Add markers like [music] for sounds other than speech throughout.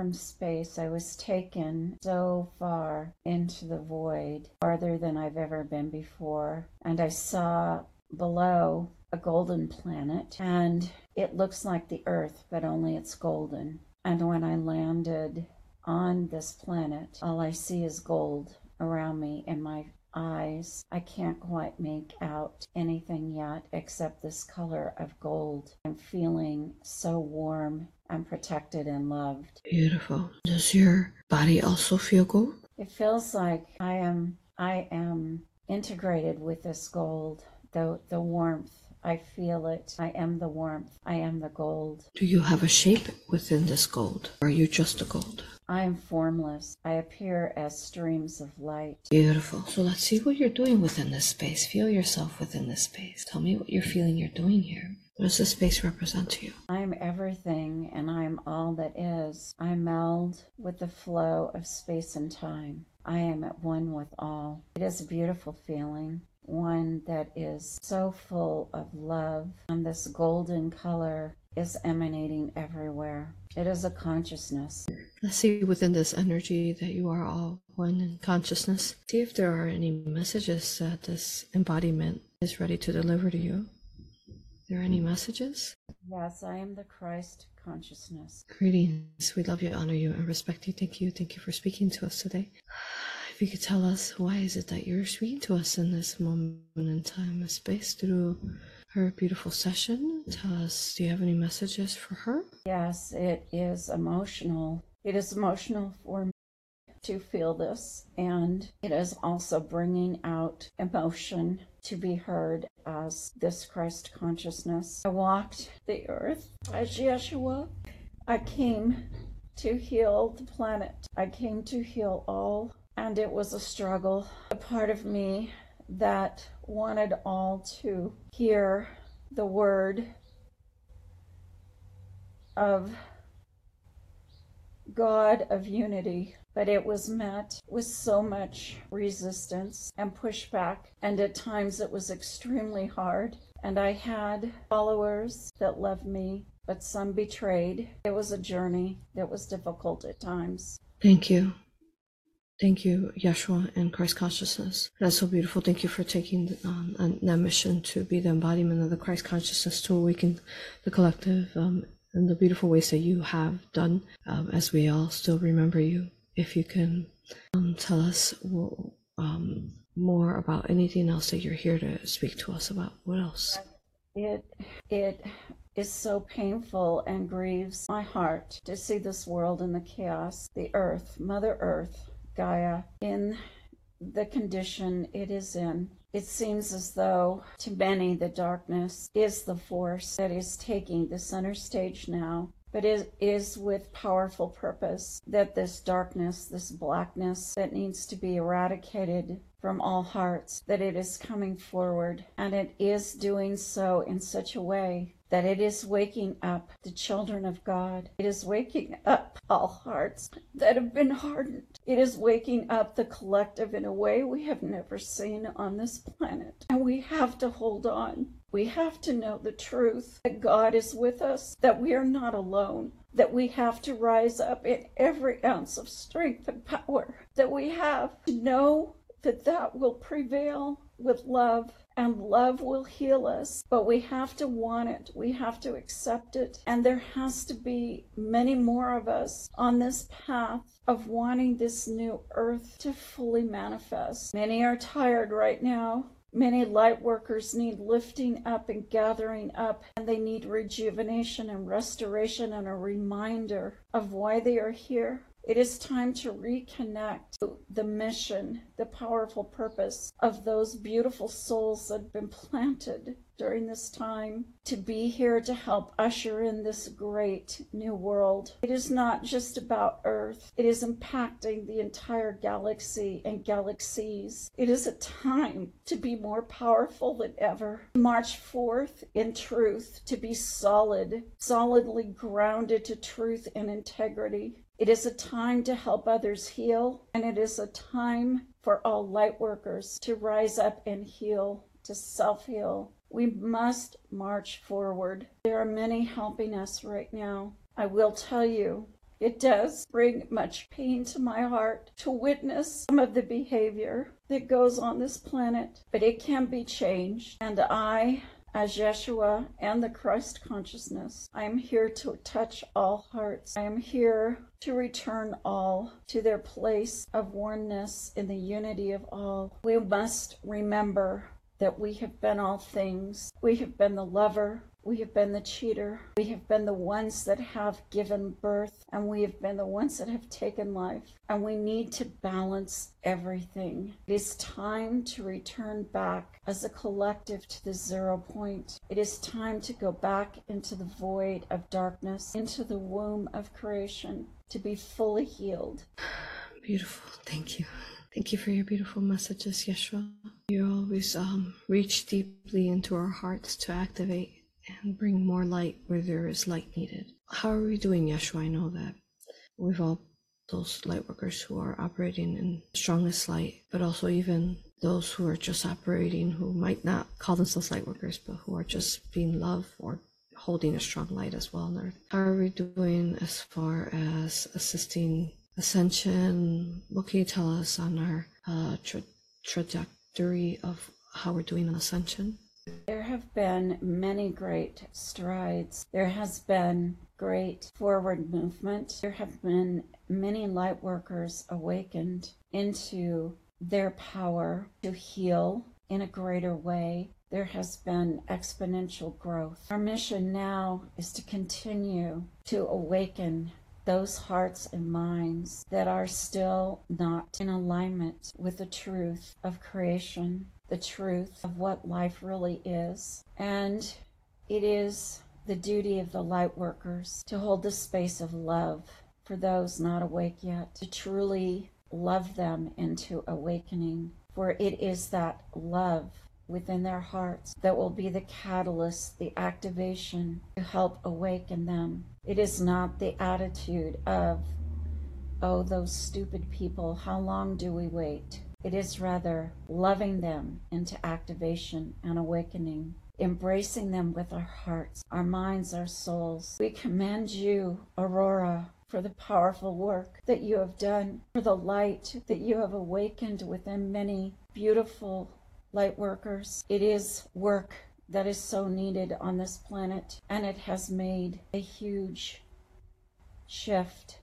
from space. I was taken so far into the void, farther than I've ever been before. And I saw below a golden planet, and it looks like the Earth, but only it's golden. And when I landed on this planet, all I see is gold around me, and my eyes. I can't quite make out anything yet except this color of gold. I'm feeling so warm and protected and loved. Beautiful. Does your body also feel gold? It feels like I am I am integrated with this gold. The the warmth. I feel it. I am the warmth. I am the gold. Do you have a shape within this gold? Or are you just a gold? I am formless. I appear as streams of light. Beautiful. So let's see what you're doing within this space. Feel yourself within this space. Tell me what you're feeling you're doing here. What does this space represent to you? I am everything and I am all that is. I meld with the flow of space and time. I am at one with all. It is a beautiful feeling one that is so full of love, and this golden color is emanating everywhere. It is a consciousness. Let's see within this energy that you are all one in consciousness. See if there are any messages that this embodiment is ready to deliver to you. Are there any messages? Yes, I am the Christ consciousness. Greetings. We love you, honor you, and respect you. Thank you. Thank you for speaking to us today. If you could tell us why is it that you're speaking to us in this moment in time and space through her beautiful session. Tell us, do you have any messages for her? Yes, it is emotional. It is emotional for me to feel this, and it is also bringing out emotion to be heard as this Christ consciousness. I walked the earth as Yeshua. I came to heal the planet. I came to heal all, and it was a struggle. A part of me that wanted all to hear the word of God of unity, but it was met with so much resistance and pushback, and at times it was extremely hard. And I had followers that loved me, but some betrayed. It was a journey that was difficult at times. Thank you. Thank you, Yeshua and Christ consciousness. That's so beautiful. Thank you for taking um, that mission to be the embodiment of the Christ consciousness to awaken the collective um, in the beautiful ways that you have done um, as we all still remember you. If you can um, tell us um, more about anything else that you're here to speak to us about. What else? It, it is so painful and grieves my heart to see this world in the chaos, the earth, Mother Earth, Gaia in the condition it is in. It seems as though to many the darkness is the force that is taking the center stage now, but it is with powerful purpose that this darkness, this blackness that needs to be eradicated from all hearts, that it is coming forward and it is doing so in such a way that it is waking up the children of God. It is waking up all hearts that have been hardened. It is waking up the collective in a way we have never seen on this planet. And we have to hold on. We have to know the truth that God is with us, that we are not alone, that we have to rise up in every ounce of strength and power that we have to know that that will prevail with love and love will heal us, but we have to want it. We have to accept it. And there has to be many more of us on this path of wanting this new earth to fully manifest. Many are tired right now. Many light workers need lifting up and gathering up, and they need rejuvenation and restoration and a reminder of why they are here. It is time to reconnect the mission, the powerful purpose of those beautiful souls that have been planted during this time to be here to help usher in this great new world. It is not just about Earth, it is impacting the entire galaxy and galaxies. It is a time to be more powerful than ever. March forth in truth, to be solid, solidly grounded to truth and integrity. It is a time to help others heal, and it is a time for all light workers to rise up and heal, to self heal. We must march forward. There are many helping us right now. I will tell you It does bring much pain to my heart to witness some of the behavior that goes on this planet, but it can be changed. And I as Yeshua and the Christ consciousness, I am here to touch all hearts. I am here to return all to their place of oneness in the unity of all. We must remember that we have been all things. We have been the lover, we have been the cheater. We have been the ones that have given birth, and we have been the ones that have taken life. And we need to balance everything. It is time to return back as a collective to the zero point. It is time to go back into the void of darkness, into the womb of creation, to be fully healed. [sighs] Beautiful. Thank you. Thank you for your beautiful messages, Yeshua. You always um, reach deeply into our hearts to activate and bring more light where there is light needed. How are we doing, Yeshua? I know that we've all those light workers who are operating in strongest light, but also even those who are just operating who might not call themselves light workers, but who are just being love or holding a strong light as well on earth. How are we doing as far as assisting ascension? What can you tell us on our uh, tra- trajectory of how we're doing on ascension? There have been many great strides. There has been great forward movement. There have been many light workers awakened into their power to heal in a greater way. There has been exponential growth. Our mission now is to continue to awaken those hearts and minds that are still not in alignment with the truth of creation the truth of what life really is. And it is the duty of the light workers to hold the space of love for those not awake yet, to truly love them into awakening. For it is that love within their hearts that will be the catalyst, the activation to help awaken them. It is not the attitude of, oh, those stupid people, how long do we wait? It is rather loving them into activation and awakening, embracing them with our hearts, our minds, our souls. We commend you, Aurora, for the powerful work that you have done, for the light that you have awakened within many beautiful light workers. It is work that is so needed on this planet, and it has made a huge shift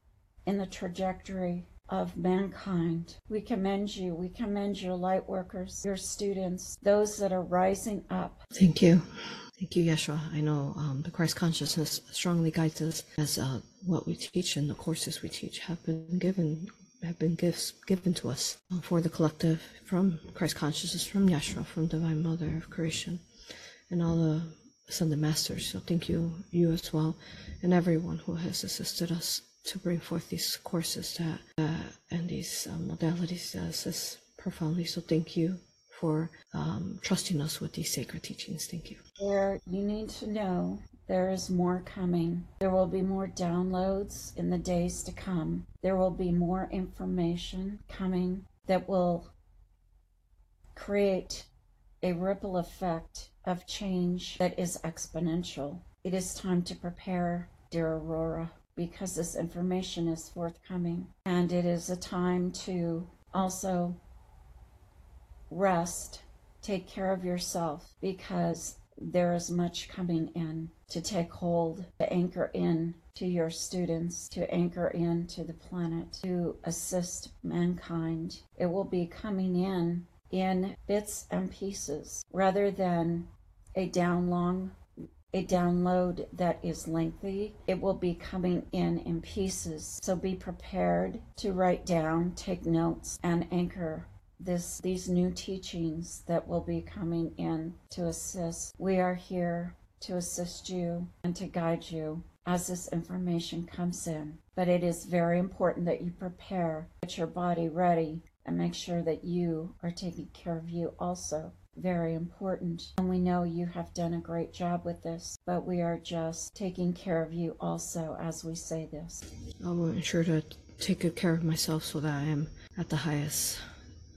in the trajectory of mankind. We commend you. We commend your light workers, your students, those that are rising up. Thank you. Thank you, Yeshua. I know um, the Christ consciousness strongly guides us as uh, what we teach and the courses we teach have been given have been gifts given to us for the collective from Christ consciousness, from Yeshua, from Divine Mother of Creation, and all the Ascended Masters. So thank you, you as well, and everyone who has assisted us to bring forth these courses that uh, and these um, modalities uh, profoundly. So thank you for um, trusting us with these sacred teachings. Thank you. There, you need to know there is more coming. There will be more downloads in the days to come. There will be more information coming that will create a ripple effect of change that is exponential. It is time to prepare, dear Aurora because this information is forthcoming. And it is a time to also rest, take care of yourself, because there is much coming in to take hold, to anchor in to your students, to anchor in to the planet, to assist mankind. It will be coming in in bits and pieces rather than a down long a download that is lengthy. It will be coming in in pieces. So be prepared to write down, take notes, and anchor this these new teachings that will be coming in to assist. We are here to assist you and to guide you as this information comes in. But it is very important that you prepare, get your body ready, and make sure that you are taking care of you also very important. And we know you have done a great job with this, but we are just taking care of you also as we say this. I will ensure to take good care of myself so that I am at the highest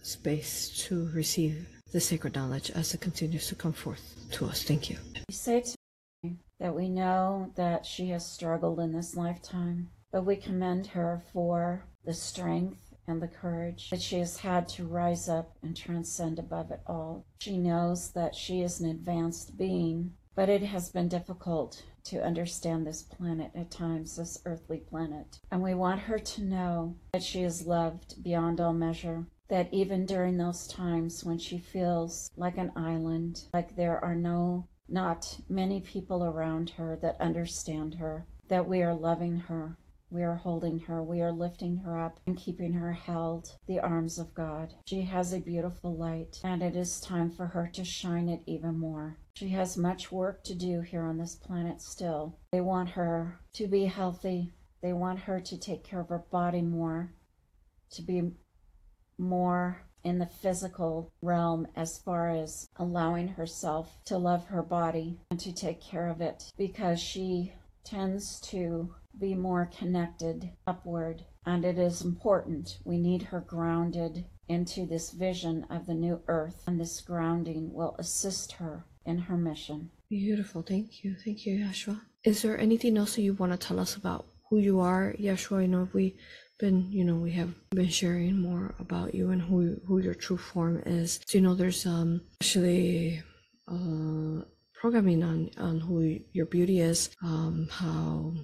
space to receive the sacred knowledge as it continues to come forth to us. Thank you. We say to me that we know that she has struggled in this lifetime But we commend her for the strength and the courage that she has had to rise up and transcend above it all. She knows that she is an advanced being, but it has been difficult to understand this planet at times, this earthly planet. And we want her to know that she is loved beyond all measure. That even during those times when she feels like an island, like there are no, not many people around her that understand her, that we are loving her, we are holding her, we are lifting her up and keeping her held the arms of God. She has a beautiful light, and it is time for her to shine it even more. She has much work to do here on this planet still. They want her to be healthy, they want her to take care of her body more, to be more in the physical realm as far as allowing herself to love her body and to take care of it because she tends to be more connected upward. And it is important. We need her grounded into this vision of the new earth, and this grounding will assist her in her mission. Beautiful. Thank you. Thank you, Yeshua. Is there anything else that you want to tell us about who you are, Yeshua? I know we been, you know, we have been sharing more about you and who who your true form is. So, you know, there's um actually uh programming on on who your beauty is, um, how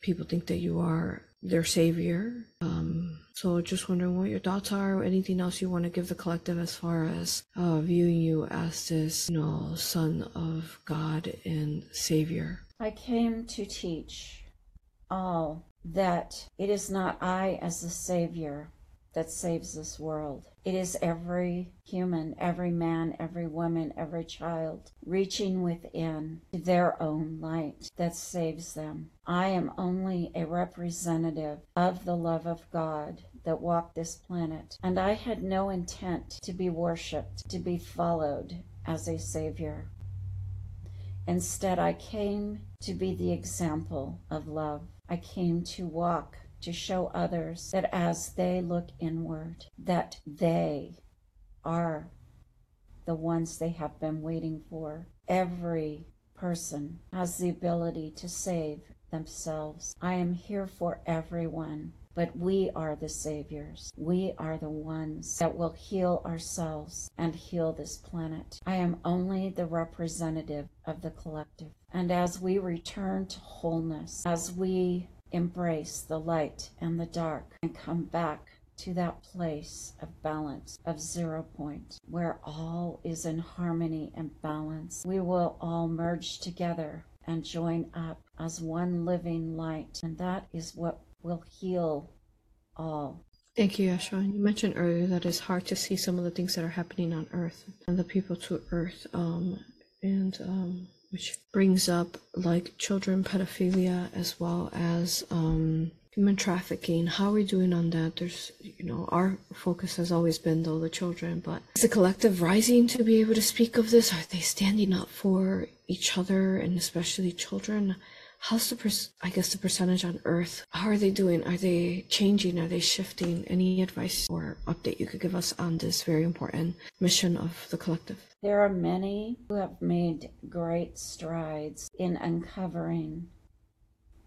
people think that you are their savior. Um, so just wondering what your thoughts are, or anything else you want to give the collective as far as uh, viewing you as this, you know, son of God and savior. I came to teach all that it is not I as the savior that saves this world. It is every human, every man, every woman, every child reaching within to their own light that saves them. I am only a representative of the love of God that walked this planet, and I had no intent to be worshiped, to be followed as a savior. Instead, I came to be the example of love. I came to walk to show others that as they look inward, that they are the ones they have been waiting for. Every person has the ability to save themselves. I am here for everyone, but we are the saviors. We are the ones that will heal ourselves and heal this planet. I am only the representative of the collective. And as we return to wholeness, as we embrace the light and the dark and come back to that place of balance, of zero point, where all is in harmony and balance. We will all merge together and join up as one living light, and that is what will heal all. Thank you, Yeshua. You mentioned earlier that it's hard to see some of the things that are happening on Earth and the people to Earth. Um, and um, which brings up like children pedophilia as well as um, human trafficking. How are we doing on that? There's, you know, our focus has always been though the children, but is the collective rising to be able to speak of this? Are they standing up for each other and especially children? How's the per- I guess the percentage on Earth? How are they doing? Are they changing? Are they shifting? Any advice or update you could give us on this very important mission of the collective? There are many who have made great strides in uncovering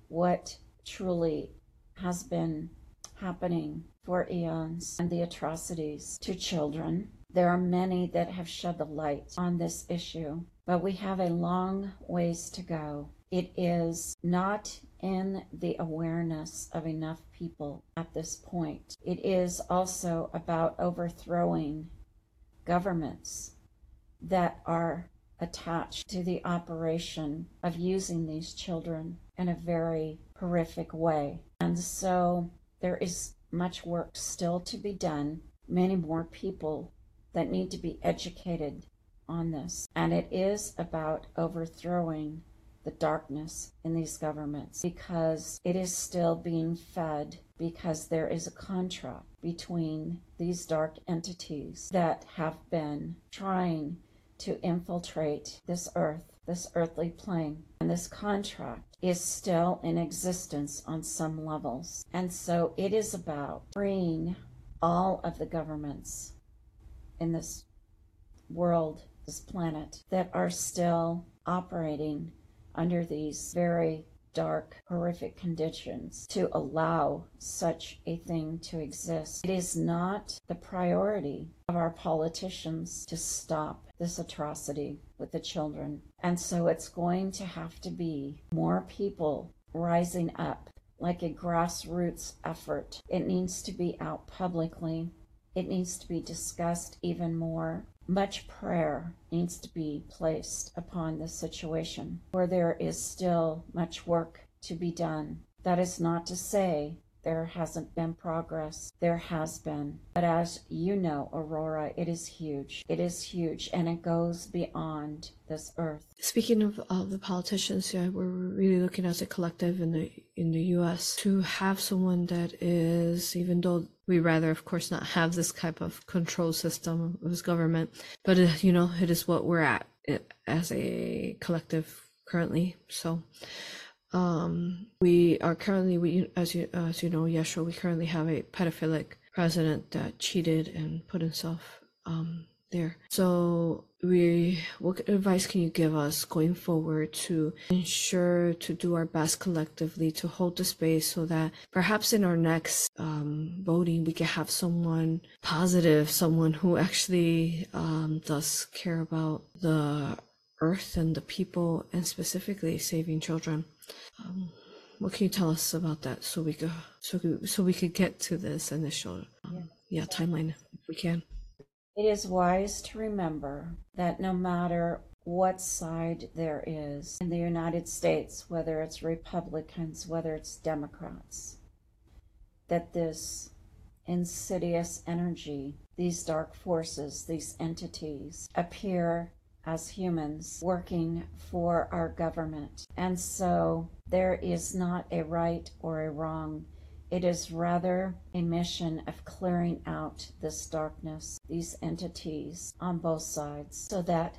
what truly has been happening for eons and the atrocities to children. There are many that have shed the light on this issue, but we have a long ways to go. It is not in the awareness of enough people at this point. It is also about overthrowing governments that are attached to the operation of using these children in a very horrific way. And so there is much work still to be done, many more people that need to be educated on this. And it is about overthrowing the darkness in these governments because it is still being fed because there is a contract between these dark entities that have been trying to infiltrate this earth, this earthly plane. And this contract is still in existence on some levels. And so it is about freeing all of the governments in this world, this planet, that are still operating under these very dark, horrific conditions to allow such a thing to exist. It is not the priority of our politicians to stop this atrocity with the children. And so it's going to have to be more people rising up like a grassroots effort. It needs to be out publicly. It needs to be discussed even more. Much prayer needs to be placed upon this situation where there is still much work to be done. That is not to say there hasn't been progress. There has been. But as you know, Aurora, it is huge. It is huge and it goes beyond this earth. Speaking of uh, the politicians, yeah, we're really looking as a collective in the in the U.S. to have someone that is, even though we rather, of course, not have this type of control system of government, but uh, you know, it is what we're at eh, as a collective currently. So, um, we are currently, we as you as you know, Yeshua, we currently have a pedophilic president that cheated and put himself um, there. So we what advice can you give us going forward to ensure to do our best collectively to hold the space so that perhaps in our next um, voting we can have someone positive, someone who actually um, does care about the earth and the people and specifically saving children. Um, what can you tell us about that so we could so so we could get to this initial um, yeah timeline if we can? It is wise to remember that no matter what side there is in the United States, whether it's Republicans, whether it's Democrats, that this insidious energy, these dark forces, these entities appear as humans working for our government. And so there is not a right or a wrong. It is rather a mission of clearing out this darkness, these entities on both sides, so that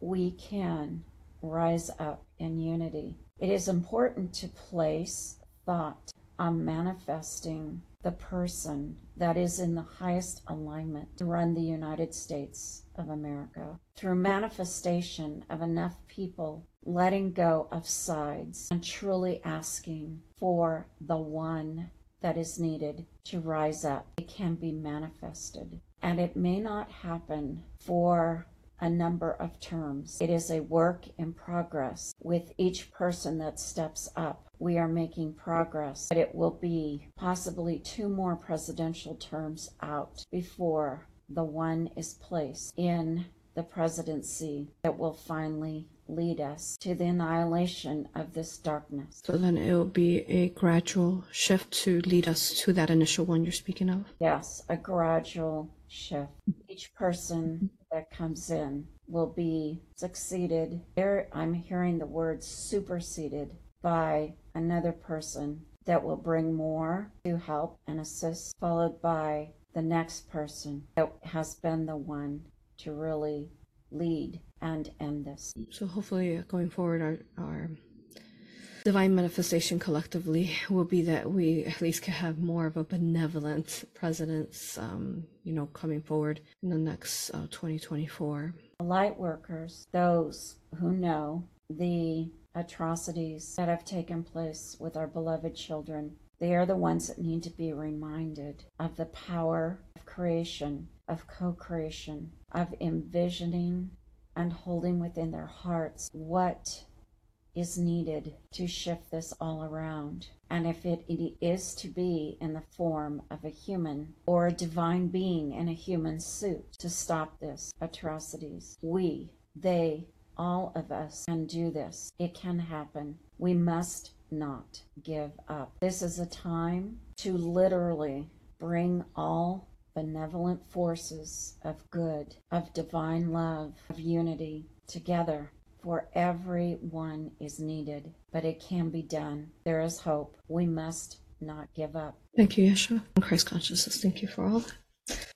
we can rise up in unity. It is important to place thought on manifesting the person that is in the highest alignment to run the United States of America through manifestation of enough people letting go of sides and truly asking for the one that is needed to rise up. It can be manifested. And it may not happen for a number of terms. It is a work in progress. With each person that steps up, we are making progress, but it will be possibly two more presidential terms out before the one is placed in the presidency that will finally lead us to the annihilation of this darkness. So then it will be a gradual shift to lead us to that initial one you're speaking of? Yes, a gradual shift. Each person that comes in will be succeeded. There, I'm hearing the word superseded by another person that will bring more to help and assist, followed by the next person that has been the one to really lead and end this. So hopefully, uh, going forward, our, our divine manifestation collectively will be that we at least can have more of a benevolent presidents, um, you know, coming forward in the next uh, 2024. Light workers, those who know the atrocities that have taken place with our beloved children, they are the ones that need to be reminded of the power of creation, of co creation, of envisioning and holding within their hearts what is needed to shift this all around. And if it, is to be in the form of a human or a divine being in a human suit to stop this atrocities, we, they, all of us can do this. It can happen. We must not give up. This is a time to literally bring all benevolent forces of good, of divine love, of unity together. For everyone is needed, but it can be done. There is hope. We must not give up. Thank you, Yeshua. Christ consciousness, thank you for all.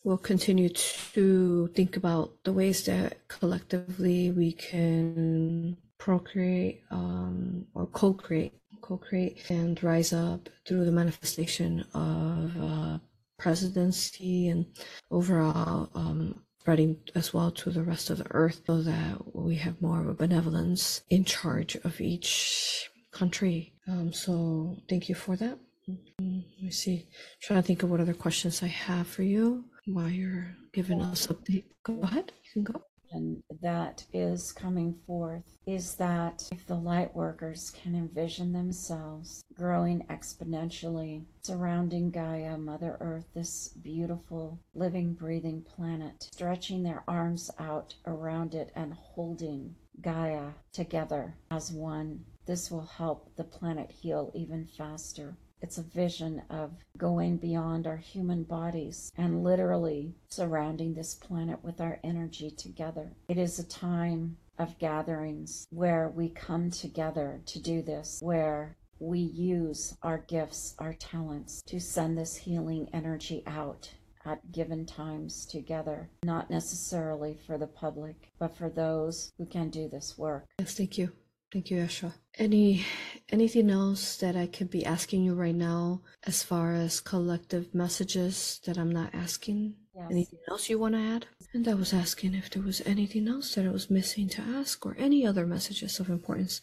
We'll continue to think about the ways that collectively we can procreate um, or co-create, co-create and rise up through the manifestation of uh, presidency and overall um, spreading as well to the rest of the earth so that we have more of a benevolence in charge of each country. Um, so thank you for that. Mm, Let me see. Trying to think of what other questions I have for you while you're giving us update. Go ahead. You can go. And that is coming forth is that if the light workers can envision themselves growing exponentially surrounding Gaia, Mother Earth, this beautiful living, breathing planet, stretching their arms out around it and holding Gaia together as one, this will help the planet heal even faster. It's a vision of going beyond our human bodies and literally surrounding this planet with our energy together. It is a time of gatherings where we come together to do this, where we use our gifts, our talents to send this healing energy out at given times together, not necessarily for the public, but for those who can do this work. Yes, thank you. Thank you, Ashra. Any anything else that I could be asking you right now as far as collective messages that I'm not asking? Yes. Anything else you want to add? And I was asking if there was anything else that I was missing to ask or any other messages of importance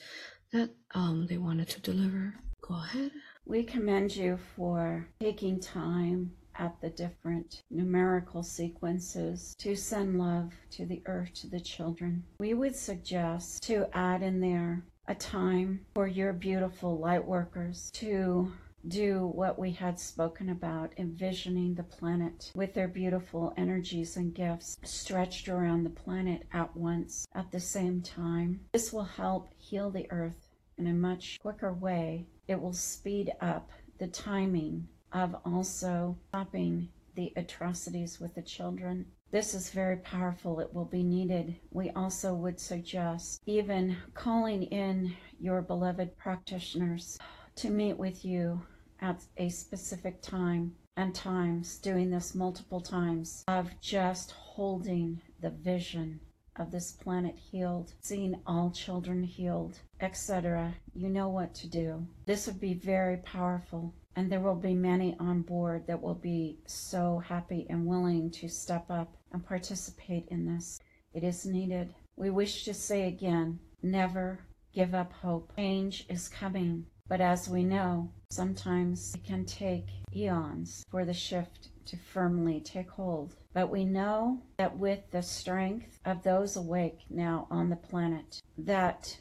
that um they wanted to deliver. Go ahead. We commend you for taking time at the different numerical sequences to send love to the earth, to the children. We would suggest to add in there a time for your beautiful light workers to do what we had spoken about, envisioning the planet with their beautiful energies and gifts stretched around the planet at once at the same time. This will help heal the earth in a much quicker way. It will speed up the timing of also stopping the atrocities with the children. This is very powerful. It will be needed. We also would suggest even calling in your beloved practitioners to meet with you at a specific time and times, doing this multiple times, of just holding the vision of this planet healed, seeing all children healed, etc. You know what to do. This would be very powerful. And there will be many on board that will be so happy and willing to step up and participate in this. It is needed. We wish to say again never give up hope. Change is coming. But as we know, sometimes it can take eons for the shift to firmly take hold. But we know that with the strength of those awake now on the planet, that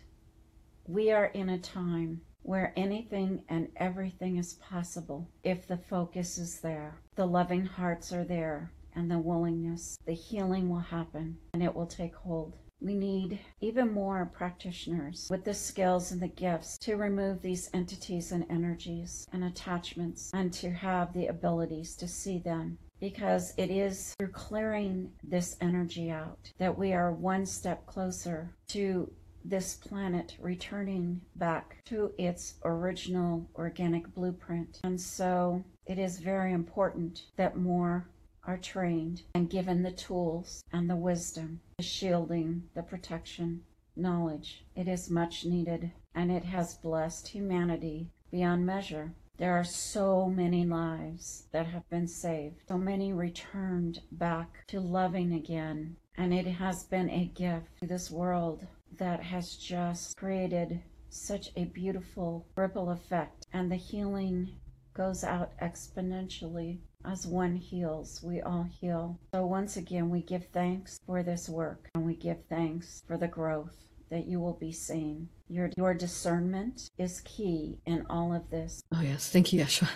we are in a time where anything and everything is possible if the focus is there, the loving hearts are there, and the willingness, the healing will happen and it will take hold. We need even more practitioners with the skills and the gifts to remove these entities and energies and attachments and to have the abilities to see them. Because it is through clearing this energy out that we are one step closer to this planet returning back to its original organic blueprint. And so it is very important that more are trained and given the tools and the wisdom, the shielding, the protection, knowledge. It is much needed and it has blessed humanity beyond measure. There are so many lives that have been saved, so many returned back to loving again. And it has been a gift to this world that has just created such a beautiful ripple effect. And the healing goes out exponentially as one heals, we all heal. So once again, we give thanks for this work and we give thanks for the growth that you will be seeing. Your, your discernment is key in all of this. Oh, yes. Thank you, Yeshua.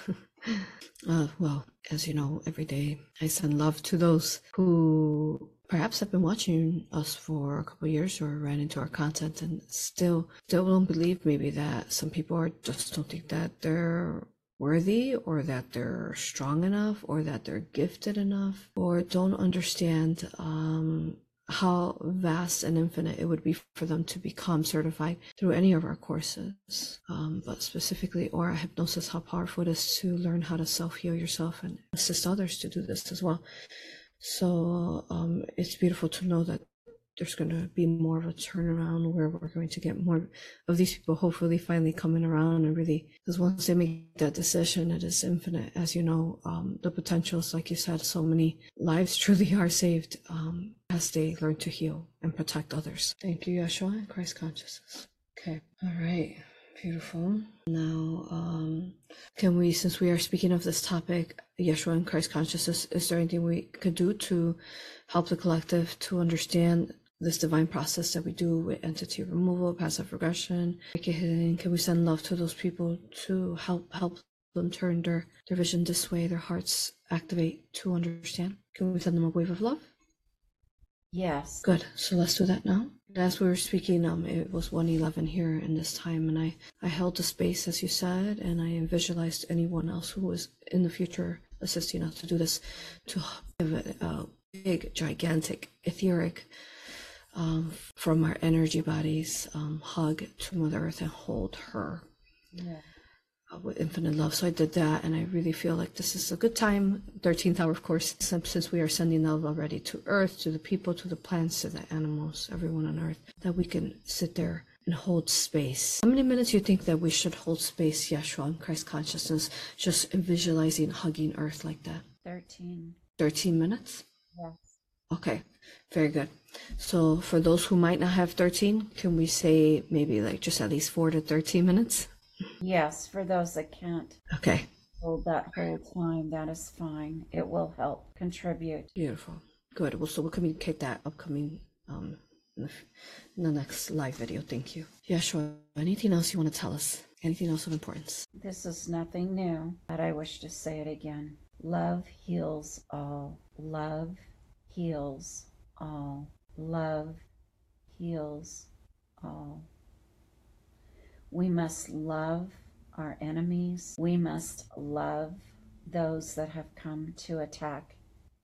[laughs] uh, well, as you know, every day I send love to those who perhaps have been watching us for a couple years or ran into our content and still still don't believe maybe that some people are just don't think that they're worthy or that they're strong enough or that they're gifted enough or don't understand um, how vast and infinite it would be for them to become certified through any of our courses, um, but specifically aura hypnosis, how powerful it is to learn how to self heal yourself and assist others to do this as well. So um, it's beautiful to know that there's going to be more of a turnaround where we're going to get more of these people hopefully finally coming around and really because once they make that decision it is infinite as you know. Um, the potentials like you said so many lives [laughs] truly are saved um, as they learn to heal and protect others. Thank you yeshua and christ consciousness. Okay. All right Beautiful. Now, um, can we, since we are speaking of this topic, Yeshua and Christ consciousness, is there anything we could do to help the collective to understand this divine process that we do with entity removal, passive regression, Can we send love to those people to help help them turn their, their vision this way, their hearts activate to understand? Can we send them a wave of love? Yes. Good. So let's do that now. As we were speaking, um, it was 111 here in this time, and I, I held the space, as you said, and I visualized anyone else who was in the future assisting us to do this, to give a, a big, gigantic, etheric, um, from our energy bodies, um, hug to Mother Earth and hold her. Yeah with infinite love. So I did that, and I really feel like this is a good time. 13th hour, of course, since we are sending love already to Earth, to the people, to the plants, to the animals, everyone on Earth, that we can sit there and hold space. How many minutes do you think that we should hold space, Yeshua, in Christ consciousness, just visualizing, hugging Earth like that? 13. 13 minutes? Yes. Okay, very good. So for those who might not have 13, can we say maybe like just at least 4 to 13 minutes? Yes, for those that can't Okay. hold that whole time, that is fine. It will help contribute. Beautiful. Good. Well, so we'll communicate that upcoming um in the, in the next live video. Thank you. Yeah, sure. Anything else you want to tell us? Anything else of importance? This is nothing new, but I wish to say it again. Love heals all. Love heals all. Love heals all. We must love our enemies. We must love those that have come to attack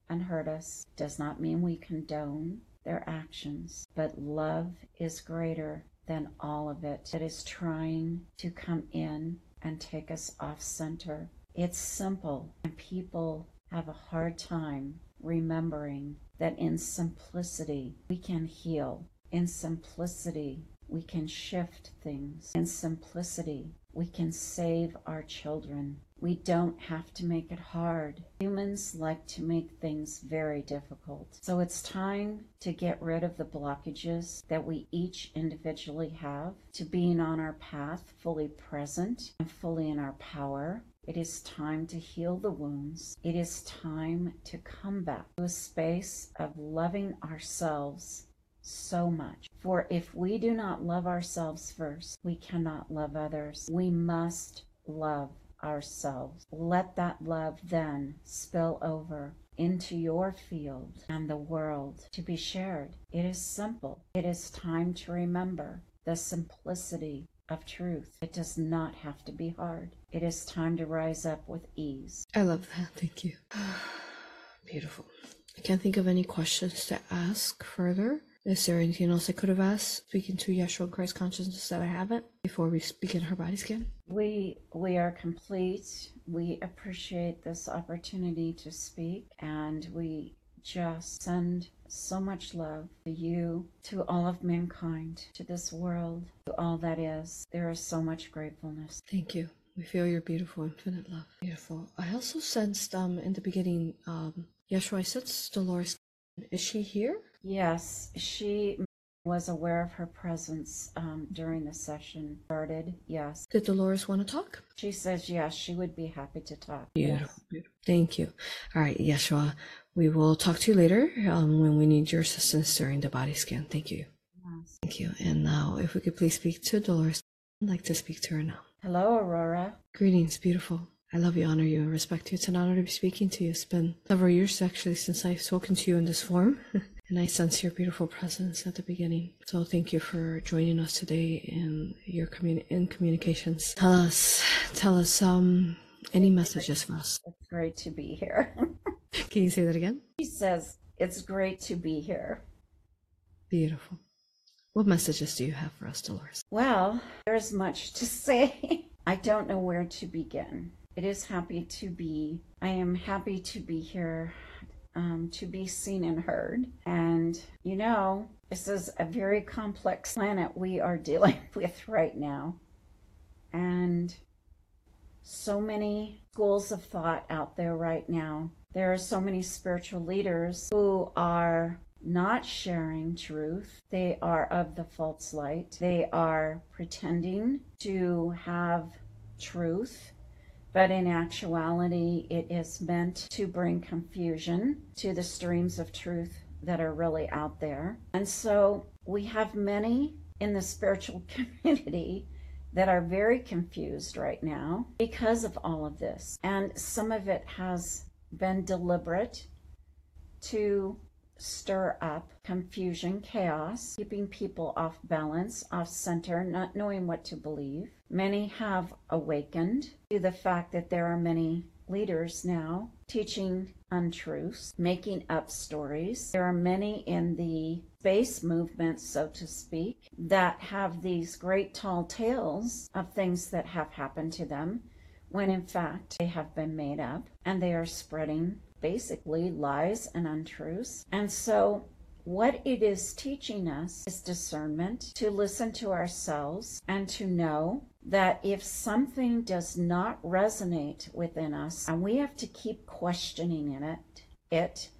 and hurt us. Does not mean we condone their actions, but love is greater than all of it that is trying to come in and take us off center. It's simple, and people have a hard time remembering that in simplicity we can heal. In simplicity we can shift things. In simplicity, we can save our children. We don't have to make it hard. Humans like to make things very difficult. So it's time to get rid of the blockages that we each individually have to being on our path fully present and fully in our power. It is time to heal the wounds. It is time to come back to a space of loving ourselves so much. For if we do not love ourselves first, we cannot love others. We must love ourselves. Let that love then spill over into your field and the world to be shared. It is simple. It is time to remember the simplicity of truth. It does not have to be hard. It is time to rise up with ease. I love that. Thank you. [sighs] Beautiful. I can't think of any questions to ask further. Is there anything else I could have asked, speaking to Yeshua Christ consciousness that I haven't before we begin her body scan? We we are complete. We appreciate this opportunity to speak, and we just send so much love to you, to all of mankind, to this world, to all that is. There is so much gratefulness. Thank you. We feel your beautiful, infinite love. Beautiful. I also sensed um in the beginning, um, Yeshua, I sensed Dolores. Is she here? Yes, she was aware of her presence um, during the session started. Yes. Did Dolores want to talk? She says yes, she would be happy to talk. Beautiful. Yes. Thank you. All right, Yeshua, we will talk to you later um, when we need your assistance during the body scan. Thank you. Yes. Thank you. And now, if we could please speak to Dolores, I'd like to speak to her now. Hello, Aurora. Greetings, beautiful. I love you, honor you, and respect you. It's an honor to be speaking to you. It's been several years actually since I've spoken to you in this form. [laughs] And I sense your beautiful presence at the beginning. So thank you for joining us today in your commun- in communications. Tell us, tell us, um, any messages for us. It's great to be here. [laughs] Can you say that again? She says, it's great to be here. Beautiful. What messages do you have for us, Dolores? Well, there's much to say. [laughs] I don't know where to begin. It is happy to be. I am happy to be here um, to be seen and heard. And, you know, this is a very complex planet we are [laughs] dealing with right now. And so many schools of thought out there right now. There are so many spiritual leaders who are not sharing truth. They are of the false light. They are pretending to have truth, but in actuality, it is meant to bring confusion to the streams of truth that are really out there. And so we have many in the spiritual [laughs] community that are very confused right now because of all of this. And some of it has been deliberate to stir up confusion, chaos, keeping people off balance, off center, not knowing what to believe. Many have awakened to the fact that there are many leaders now teaching untruths, making up stories. There are many in the space movement, so to speak, that have these great tall tales of things that have happened to them when in fact they have been made up and they are spreading basically lies and untruths. And so what it is teaching us is discernment, to listen to ourselves and to know that if something does not resonate within us and we have to keep questioning in it, it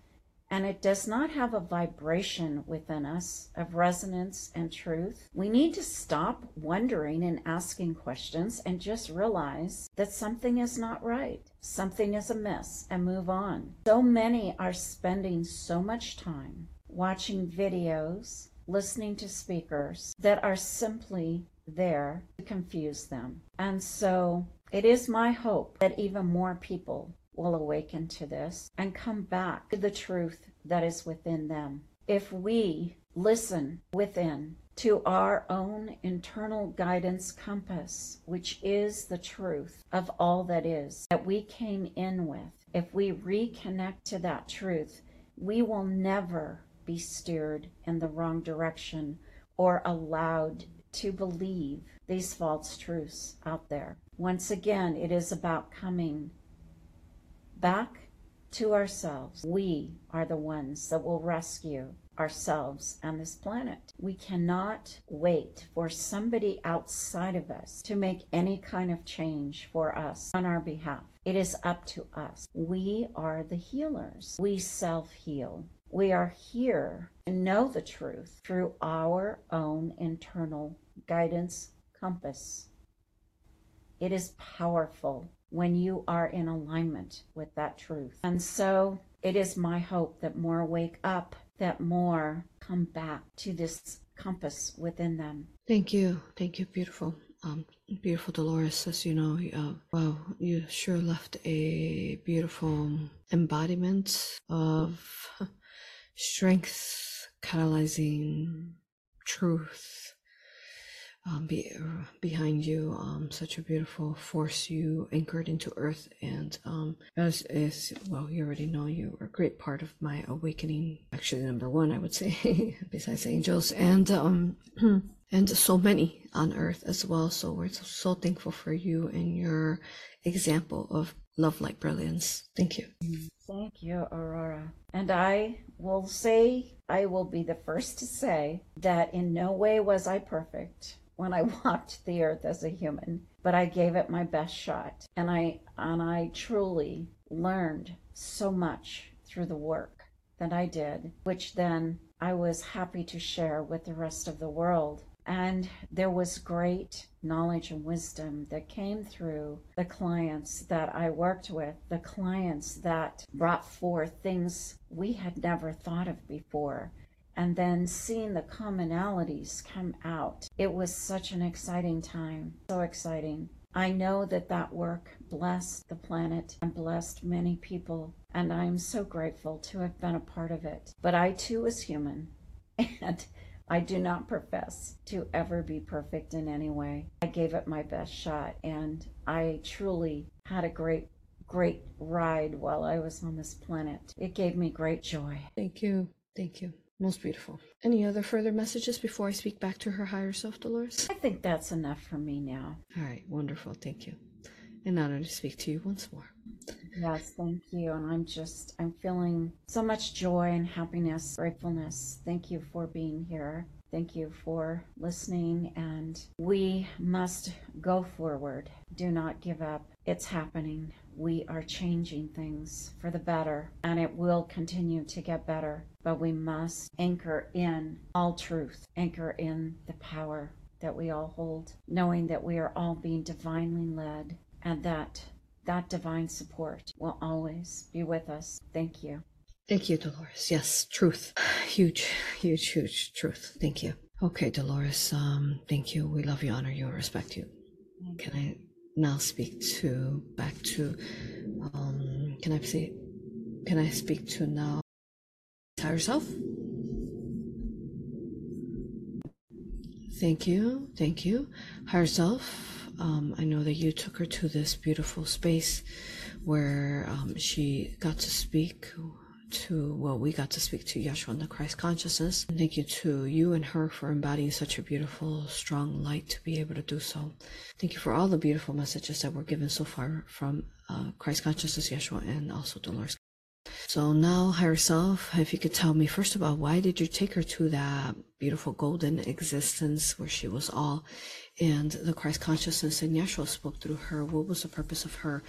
and it does not have a vibration within us of resonance and truth, we need to stop wondering and asking questions and just realize that something is not right, something is amiss, and move on. So many are spending so much time watching videos, listening to speakers that are simply there to confuse them. And so it is my hope that even more people will awaken to this and come back to the truth that is within them. If we listen within to our own internal guidance compass, which is the truth of all that is, that we came in with, if we reconnect to that truth, we will never be steered in the wrong direction or allowed to believe these false truths out there. Once again, it is about coming back to ourselves. We are the ones that will rescue ourselves and this planet. We cannot wait for somebody outside of us to make any kind of change for us on our behalf. It is up to us. We are the healers. We self heal. We are here to know the truth through our own internal guidance compass. It is powerful when you are in alignment with that truth. And so it is my hope that more wake up, that more come back to this compass within them. Thank you. Thank you. Beautiful. Um, beautiful Dolores, as you know, uh, you sure left a beautiful embodiment of [laughs] strength, catalyzing truth, um, be, behind you, um, such a beautiful force you anchored into earth. And um, as is, well, you already know you were a great part of my awakening. Actually, number one, I would say, [laughs] besides angels, and um, [clears throat] and so many on earth as well. So we're so, so thankful for you and your example of love like brilliance. Thank you. Thank you, Aurora. And I will say, I will be the first to say that in no way was I perfect when I [laughs] walked the earth as a human, but I gave it my best shot. And I and I truly learned so much through the work that I did, which then I was happy to share with the rest of the world. And there was great knowledge and wisdom that came through the clients that I worked with, the clients that brought forth things we had never thought of before and then seeing the commonalities come out. It was such an exciting time, so exciting. I know that that work blessed the planet and blessed many people, and I'm so grateful to have been a part of it. But I too was human, [laughs] and I do not profess to ever be perfect in any way. I gave it my best shot, and I truly had a great great ride while I was on this planet. It gave me great joy. Thank you. Thank you. Most beautiful. Any other further messages before I speak back to her higher self, Dolores? I think that's enough for me now. All right, wonderful. Thank you. An honor to speak to you once more. Yes, thank you. And I'm just, I'm feeling so much joy and happiness, gratefulness. Thank you for being here. Thank you for listening. And we must go forward. Do not give up. It's happening. We are changing things for the better and it will continue to get better. But we must anchor in all truth, anchor in the power that we all hold, knowing that we are all being divinely led and that that divine support will always be with us. Thank you. Thank you, Dolores. Yes, truth. [sighs] Huge, huge, huge truth. Thank you. Okay, Dolores. Um, thank you. We love you, honor you, respect you. Can I now speak to back to um can I say can I speak to now higher self? Thank you, thank you. Higher self, um, I know that you took her to this beautiful space where um, she got to speak to, well, we got to speak to Yeshua and the Christ consciousness. Thank you to you and her for embodying such a beautiful, strong light to be able to do so. Thank you for all the beautiful messages that were given so far from uh, Christ consciousness, Yeshua, and also Dolores. So now, higher self, if you could tell me first of all, why did you take her to that beautiful golden existence where she was all and the Christ consciousness and Yeshua spoke through her? What was the purpose of her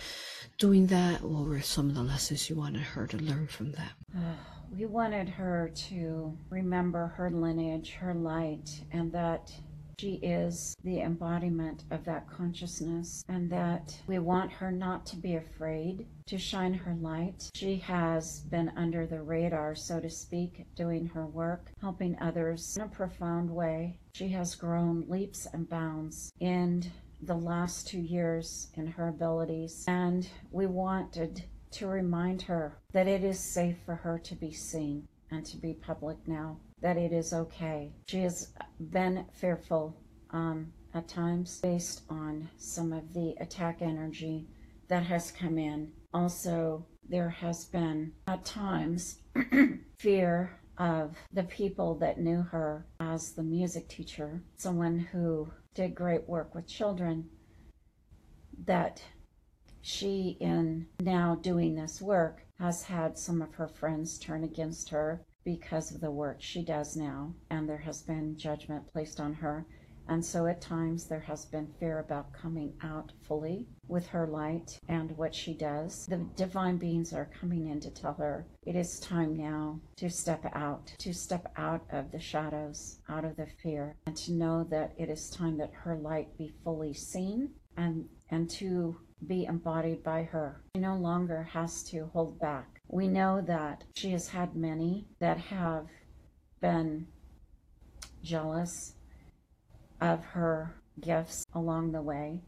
doing that? What were some of the lessons you wanted her to learn from that? [sighs] we wanted her to remember her lineage, her light, and that she is the embodiment of that consciousness, and that we want her not to be afraid to shine her light. She has been under the radar, so to speak, doing her work, helping others in a profound way. She has grown leaps and bounds in the last two years in her abilities, and we wanted to remind her that it is safe for her to be seen and to be public now that it is okay. She has been fearful um, at times based on some of the attack energy that has come in. Also, there has been at times [clears throat] fear of the people that knew her as the music teacher, someone who did great work with children, that she, in now doing this work, has had some of her friends turn against her because of the work she does now, and there has been judgment placed on her. And so at times there has been fear about coming out fully with her light and what she does. The divine beings are coming in to tell her it is time now to step out, to step out of the shadows, out of the fear, and to know that it is time that her light be fully seen and and to be embodied by her. She no longer has to hold back we know that she has had many that have been jealous of her gifts along the way.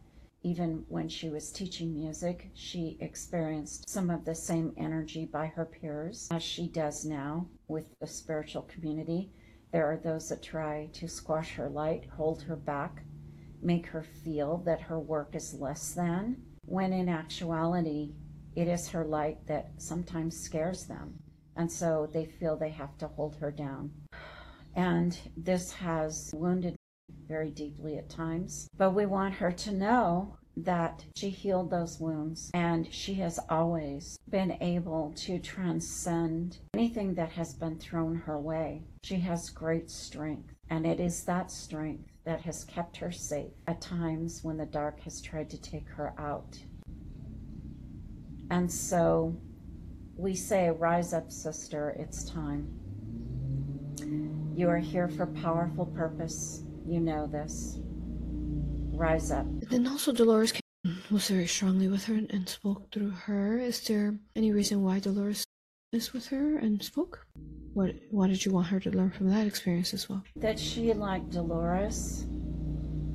Even when she was teaching music, she experienced some of the same energy by her peers as she does now with the spiritual community. There are those that try to squash her light, hold her back, make her feel that her work is less than, when in actuality, it is her light that sometimes scares them. And so they feel they have to hold her down. And this has wounded very deeply at times. But we want her to know that she healed those wounds and she has always been able to transcend anything that has been thrown her way. She has great strength, and it is that strength that has kept her safe at times when the dark has tried to take her out. And so we say, Rise up, sister, it's time. You are here for powerful purpose. You know this. Rise up. Then also, Dolores was very strongly with her and spoke through her. Is there any reason why Dolores is with her and spoke? What What did you want her to learn from that experience as well? That she, like Dolores,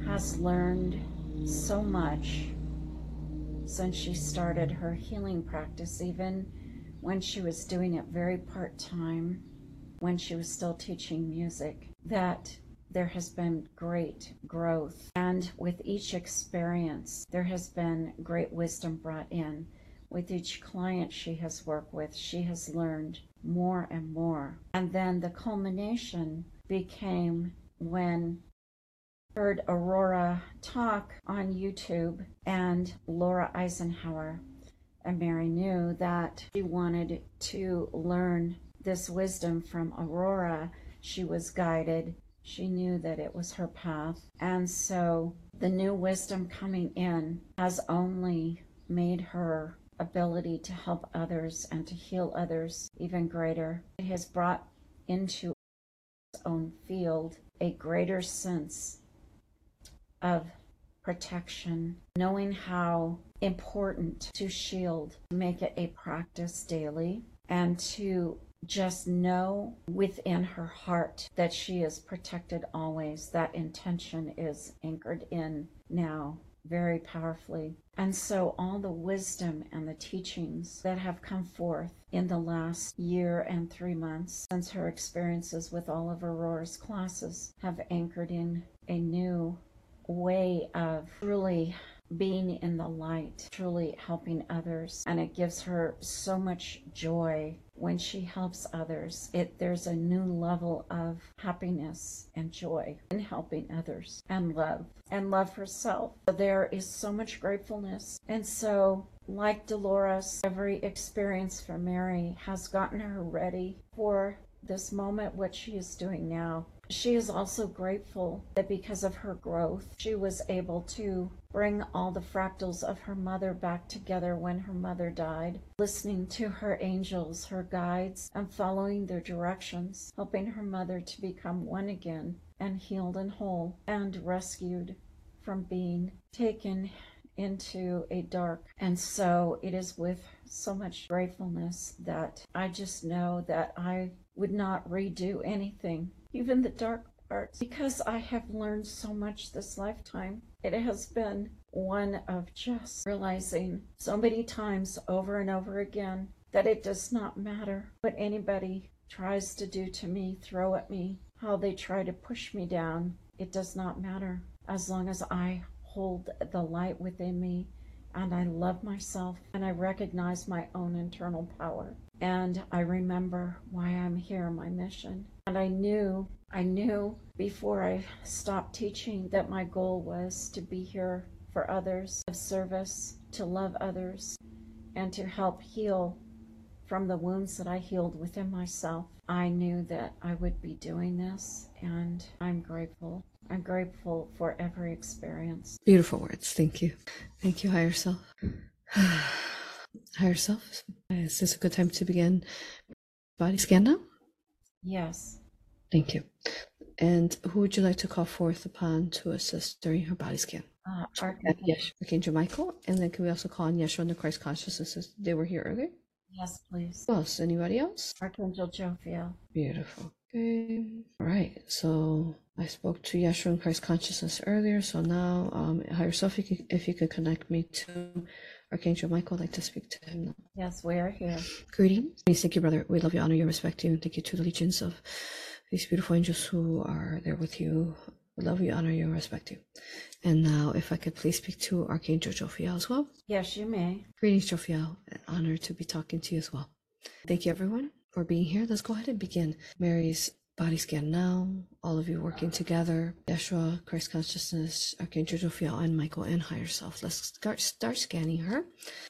has learned so much since she started her healing practice, even when she was doing it very part time, when she was still teaching music, that there has been great growth. And with each experience, there has been great wisdom brought in. With each client she has worked with, she has learned more and more. And then the culmination became when heard Aurora talk on YouTube, and Laura Eisenhower and Mary knew that she wanted to learn this wisdom from Aurora. She was guided. She knew that it was her path. And so the new wisdom coming in has only made her ability to help others and to heal others even greater. It has brought into its own field a greater sense of protection, knowing how important to shield, make it a practice daily, and to just know within her heart that she is protected always. That intention is anchored in now very powerfully. And so, all the wisdom and the teachings that have come forth in the last year and three months since her experiences with all of Aurora's classes have anchored in a new way of really being in the light, truly helping others. And it gives her so much joy when she helps others. It there's a new level of happiness and joy in helping others and love and love herself. There is so much gratefulness. And so like Dolores, every experience for Mary has gotten her ready for this moment, what she is doing now. She is also grateful that because of her growth, she was able to bring all the fractals of her mother back together when her mother died, listening to her angels, her guides, and following their directions, helping her mother to become one again and healed and whole and rescued from being taken into a dark. And so it is with so much gratefulness that I just know that I would not redo anything, even the dark parts, because I have learned so much this lifetime. It has been one of just realizing so many times over and over again that it does not matter what anybody tries to do to me, throw at me, how they try to push me down. It does not matter as long as I hold the light within me and I love myself and I recognize my own internal power. And I remember why I'm here, my mission. And I knew, I knew before I stopped teaching that my goal was to be here for others, of service, to love others, and to help heal from the wounds that I healed within myself. I knew that I would be doing this, and I'm grateful. I'm grateful for every experience. Beautiful words. Thank you. Thank you, higher self. [sighs] higher self, is this a good time to begin body scan now? Yes. Thank you. And who would you like to call forth upon to assist during her body scan? Uh, Archangel, yes, Archangel Michael. And then can we also call on Yeshua and the Christ consciousnesses? They were here earlier. yes, please. Who else? Anybody else? Archangel Jophiel. Beautiful. Okay. All right. So I spoke to Yeshua and Christ consciousness earlier. So now, um, higher self, if you could, if you could connect me to Archangel Michael, I'd like to speak to him now. Yes, we are here. Greetings. Thank you, brother. We love you, honor you, respect you, and thank you to the legions of these beautiful angels who are there with you. We love you, honor you, and respect you. And now, if I could please speak to Archangel Jophiel as well. Yes, you may. Greetings, Jophiel. An honor to be talking to you as well. Thank you, everyone, for being here. Let's go ahead and begin Mary's body scan now. All of you working together. Yeshua, Christ Consciousness, Archangel Jophiel, and Michael, and Higher Self. Let's start, start scanning her.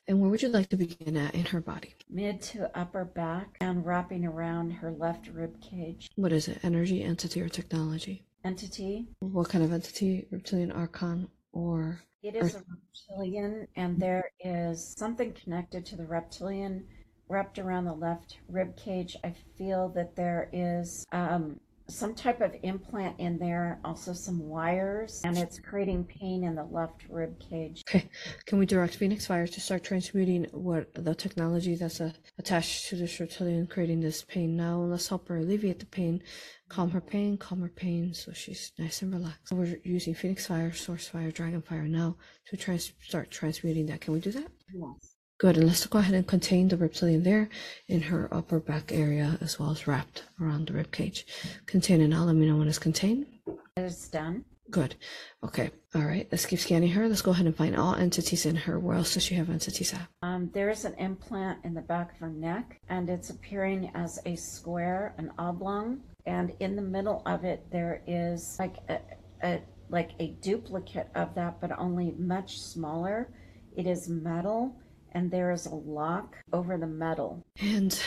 And where would you like to begin at in her body? Mid to upper back and wrapping around her left rib cage. What is it? Energy, entity, or technology? Entity. What kind of entity? Reptilian archon or It is a reptilian, and there is something connected to the reptilian wrapped around the left rib cage. I feel that there is um, some type of implant in there, also some wires, and it's creating pain in the left rib cage. okay? Can we direct Phoenix Fire to start transmuting what the technology that's uh, attached to this reptilian, creating this pain now? Let's help her alleviate the pain, calm her pain, calm her pain, so she's nice and relaxed. We're using Phoenix Fire, Source Fire, Dragon Fire now to trans- start transmuting that. Can we do that? Yes. Good, and let's go ahead and contain the reptilian there in her upper back area as well as wrapped around the rib cage. Contain it now. Let me know when it's contained. It is done. Good. Okay. All right. Let's keep scanning her. Let's go ahead and find all entities in her. Where else does she have entities at? Um, there is an implant in the back of her neck, and it's appearing as a square, an oblong, and in the middle of it there is like a, a like a duplicate of that, but only much smaller. It is metal, and there is a lock over the metal. And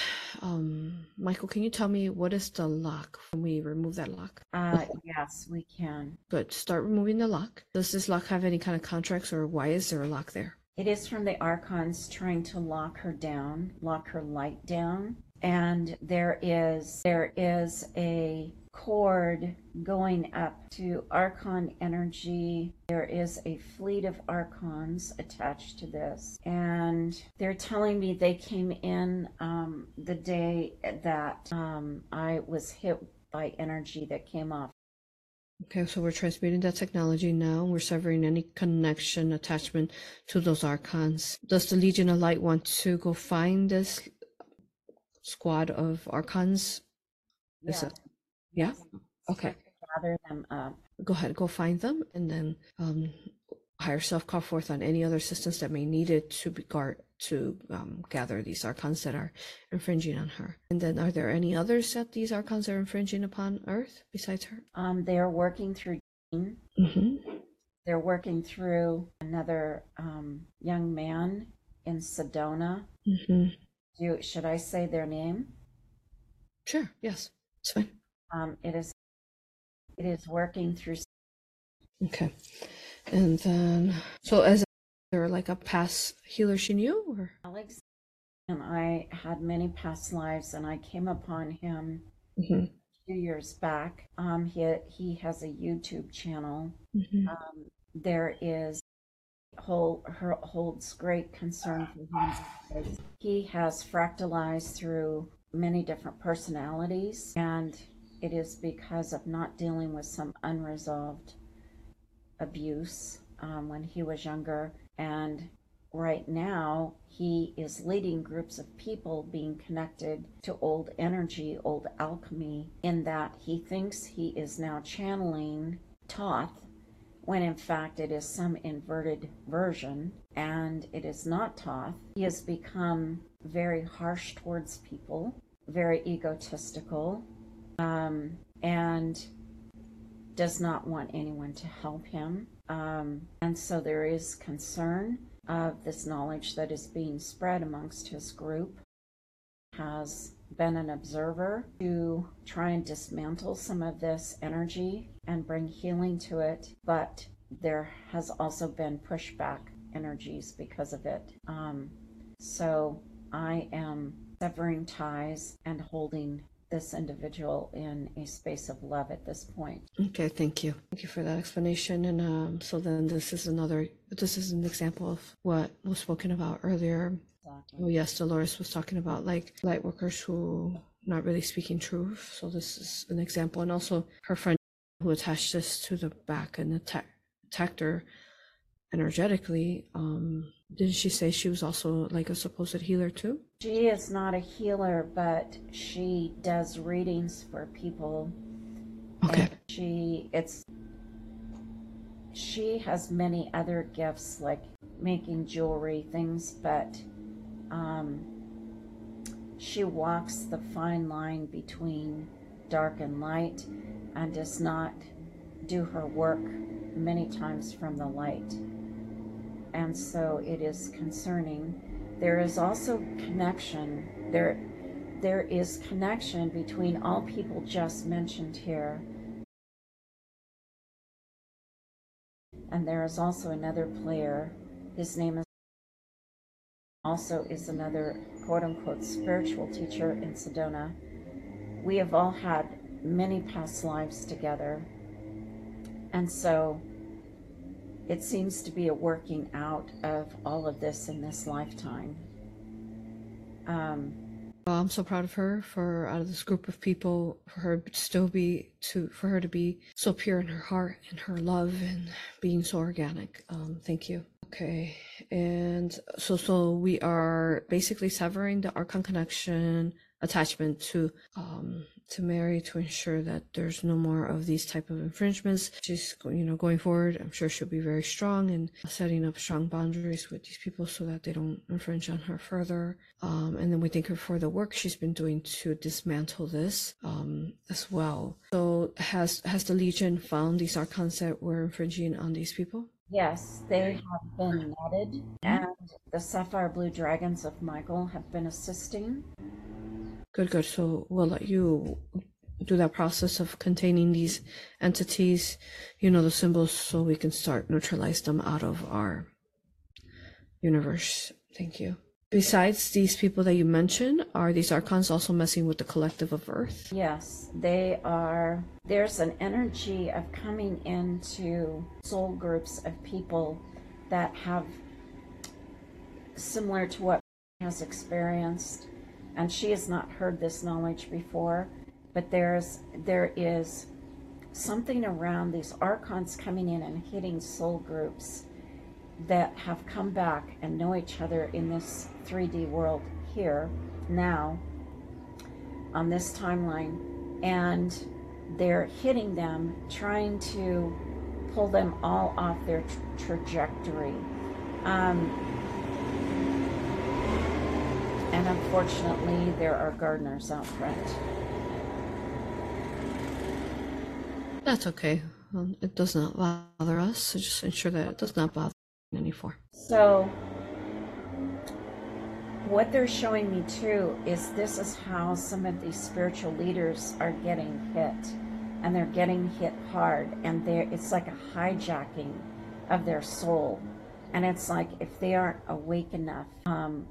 um, Michael, can you tell me what is the lock when we remove that lock? Uh, yes, we can. Good. Start removing the lock. Does this lock have any kind of contracts, or why is there a lock there? It is from the archons trying to lock her down, lock her light down. And there is there is a cord going up to archon energy. There is a fleet of archons attached to this, and they're telling me they came in um, the day that um, I was hit by energy that came off Okay, so we're transmuting that technology now. We're severing any connection, attachment to those archons. Does the Legion of Light want to go find this squad of archons? Is Yeah. it- yeah? Okay. Gather them up. Go ahead, go find them, and then um, higher self call forth on any other assistance that may need it to be guard to um, gather these archons that are infringing on her. And then, are there any others that these archons are infringing upon Earth besides her? Um, they're working through. Mm-hmm. They're working through another um, young man in Sedona. Mm-hmm. Do should I say their name? Sure. Yes. It's fine. Um, it is. It is working through. Okay. And then, so as there like a past healer she knew, or Alex and I had many past lives, and I came upon him Mhm. a few years back. Um, he he has a YouTube channel. Mhm. Um, there is hold, her, holds great concern for him because he has fractalized through many different personalities, and it is because of not dealing with some unresolved abuse um, when he was younger. And right now, he is leading groups of people being connected to old energy, old alchemy, in that he thinks he is now channeling Thoth when in fact it is some inverted version and it is not Thoth. He has become very harsh towards people, very egotistical, um, and does not want anyone to help him. Um, and so there is concern of this knowledge that is being spread amongst his group. Has been an observer to try and dismantle some of this energy and bring healing to it, but there has also been pushback energies because of it. Um, so I am severing ties and holding this individual in a space of love at this point. Okay, thank you. Thank you for that explanation. And um, so then this is another, this is an example of what was spoken about earlier. Oh, yes, Dolores was talking about like light workers who not really speaking truth. So this is an example. And also her friend who attached this to the back and attack, attacked her energetically. Um, didn't she say she was also like a supposed healer too? She is not a healer, but she does readings for people. Okay. And she it's she has many other gifts like making jewelry things, but um, she walks the fine line between dark and light and does not do her work many times from the light. And so it is concerning. There is also connection. There there is connection between all people just mentioned here. And there is also another player. His name is also is another quote unquote spiritual teacher in Sedona. We have all had many past lives together. And so it seems to be a working out of all of this in this lifetime. Um, Well, I'm so proud of her for out of this group of people, for her to still be to for her to be so pure in her heart and her love and being so organic. Um, thank you. Okay, and so so we are basically severing the Archon connection attachment to um to Mary to ensure that there's no more of these type of infringements. She's you know going forward. I'm sure she'll be very strong and setting up strong boundaries with these people so that they don't infringe on her further. Um, and then we thank her for the work she's been doing to dismantle this um, as well. So has has the Legion found these archons that were infringing on these people? yes, they have been netted, and the sapphire blue dragons of Michael have been assisting. Good, good. So we'll let you do that process of containing these entities, you know, the symbols, so we can start neutralize them out of our universe. Thank you. Besides these people that you mentioned, are these archons also messing with the collective of Earth? Yes, they are. There's an energy of coming into soul groups of people that have similar to what has experienced, and she has not heard this knowledge before. But there's there is something around these archons coming in and hitting soul groups that have come back and know each other in this 3D world here now on this timeline and they're hitting them trying to pull them all off their tra- trajectory um, and unfortunately there are gardeners out front That's okay. Um, it does not bother us. So just ensure that it does not bother any more. So, what they're showing me too is this is how some of these spiritual leaders are getting hit, and they're getting hit hard, and they it's like a hijacking of their soul, and it's like if they aren't awake enough, um,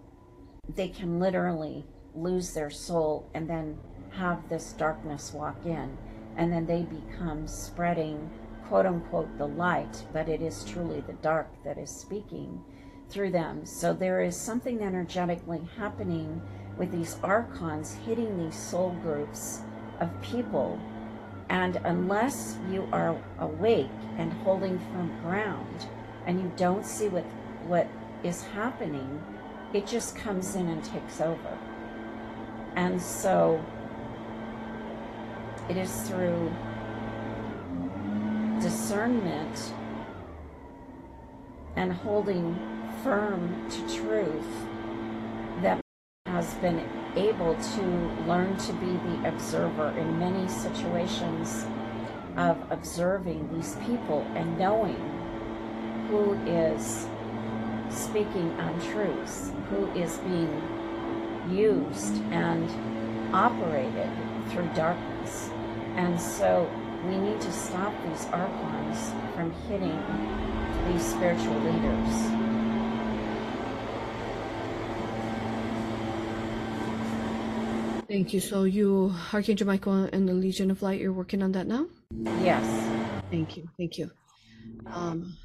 they can literally lose their soul and then have this darkness walk in, and then they become spreading quote unquote the light, but it is truly the dark that is speaking through them. So there is something energetically happening with these archons hitting these soul groups of people. And unless you are awake and holding firm ground and you don't see what, what is happening, it just comes in and takes over. And so it is through discernment and holding firm to truth that has been able to learn to be the observer in many situations of observing these people and knowing who is speaking untruths, who is being used and operated through darkness. And so we need to stop these archons from hitting these spiritual leaders. Thank you. So you, Archangel Michael and the Legion of Light, you're working on that now? Yes. Thank you. Thank you. Um,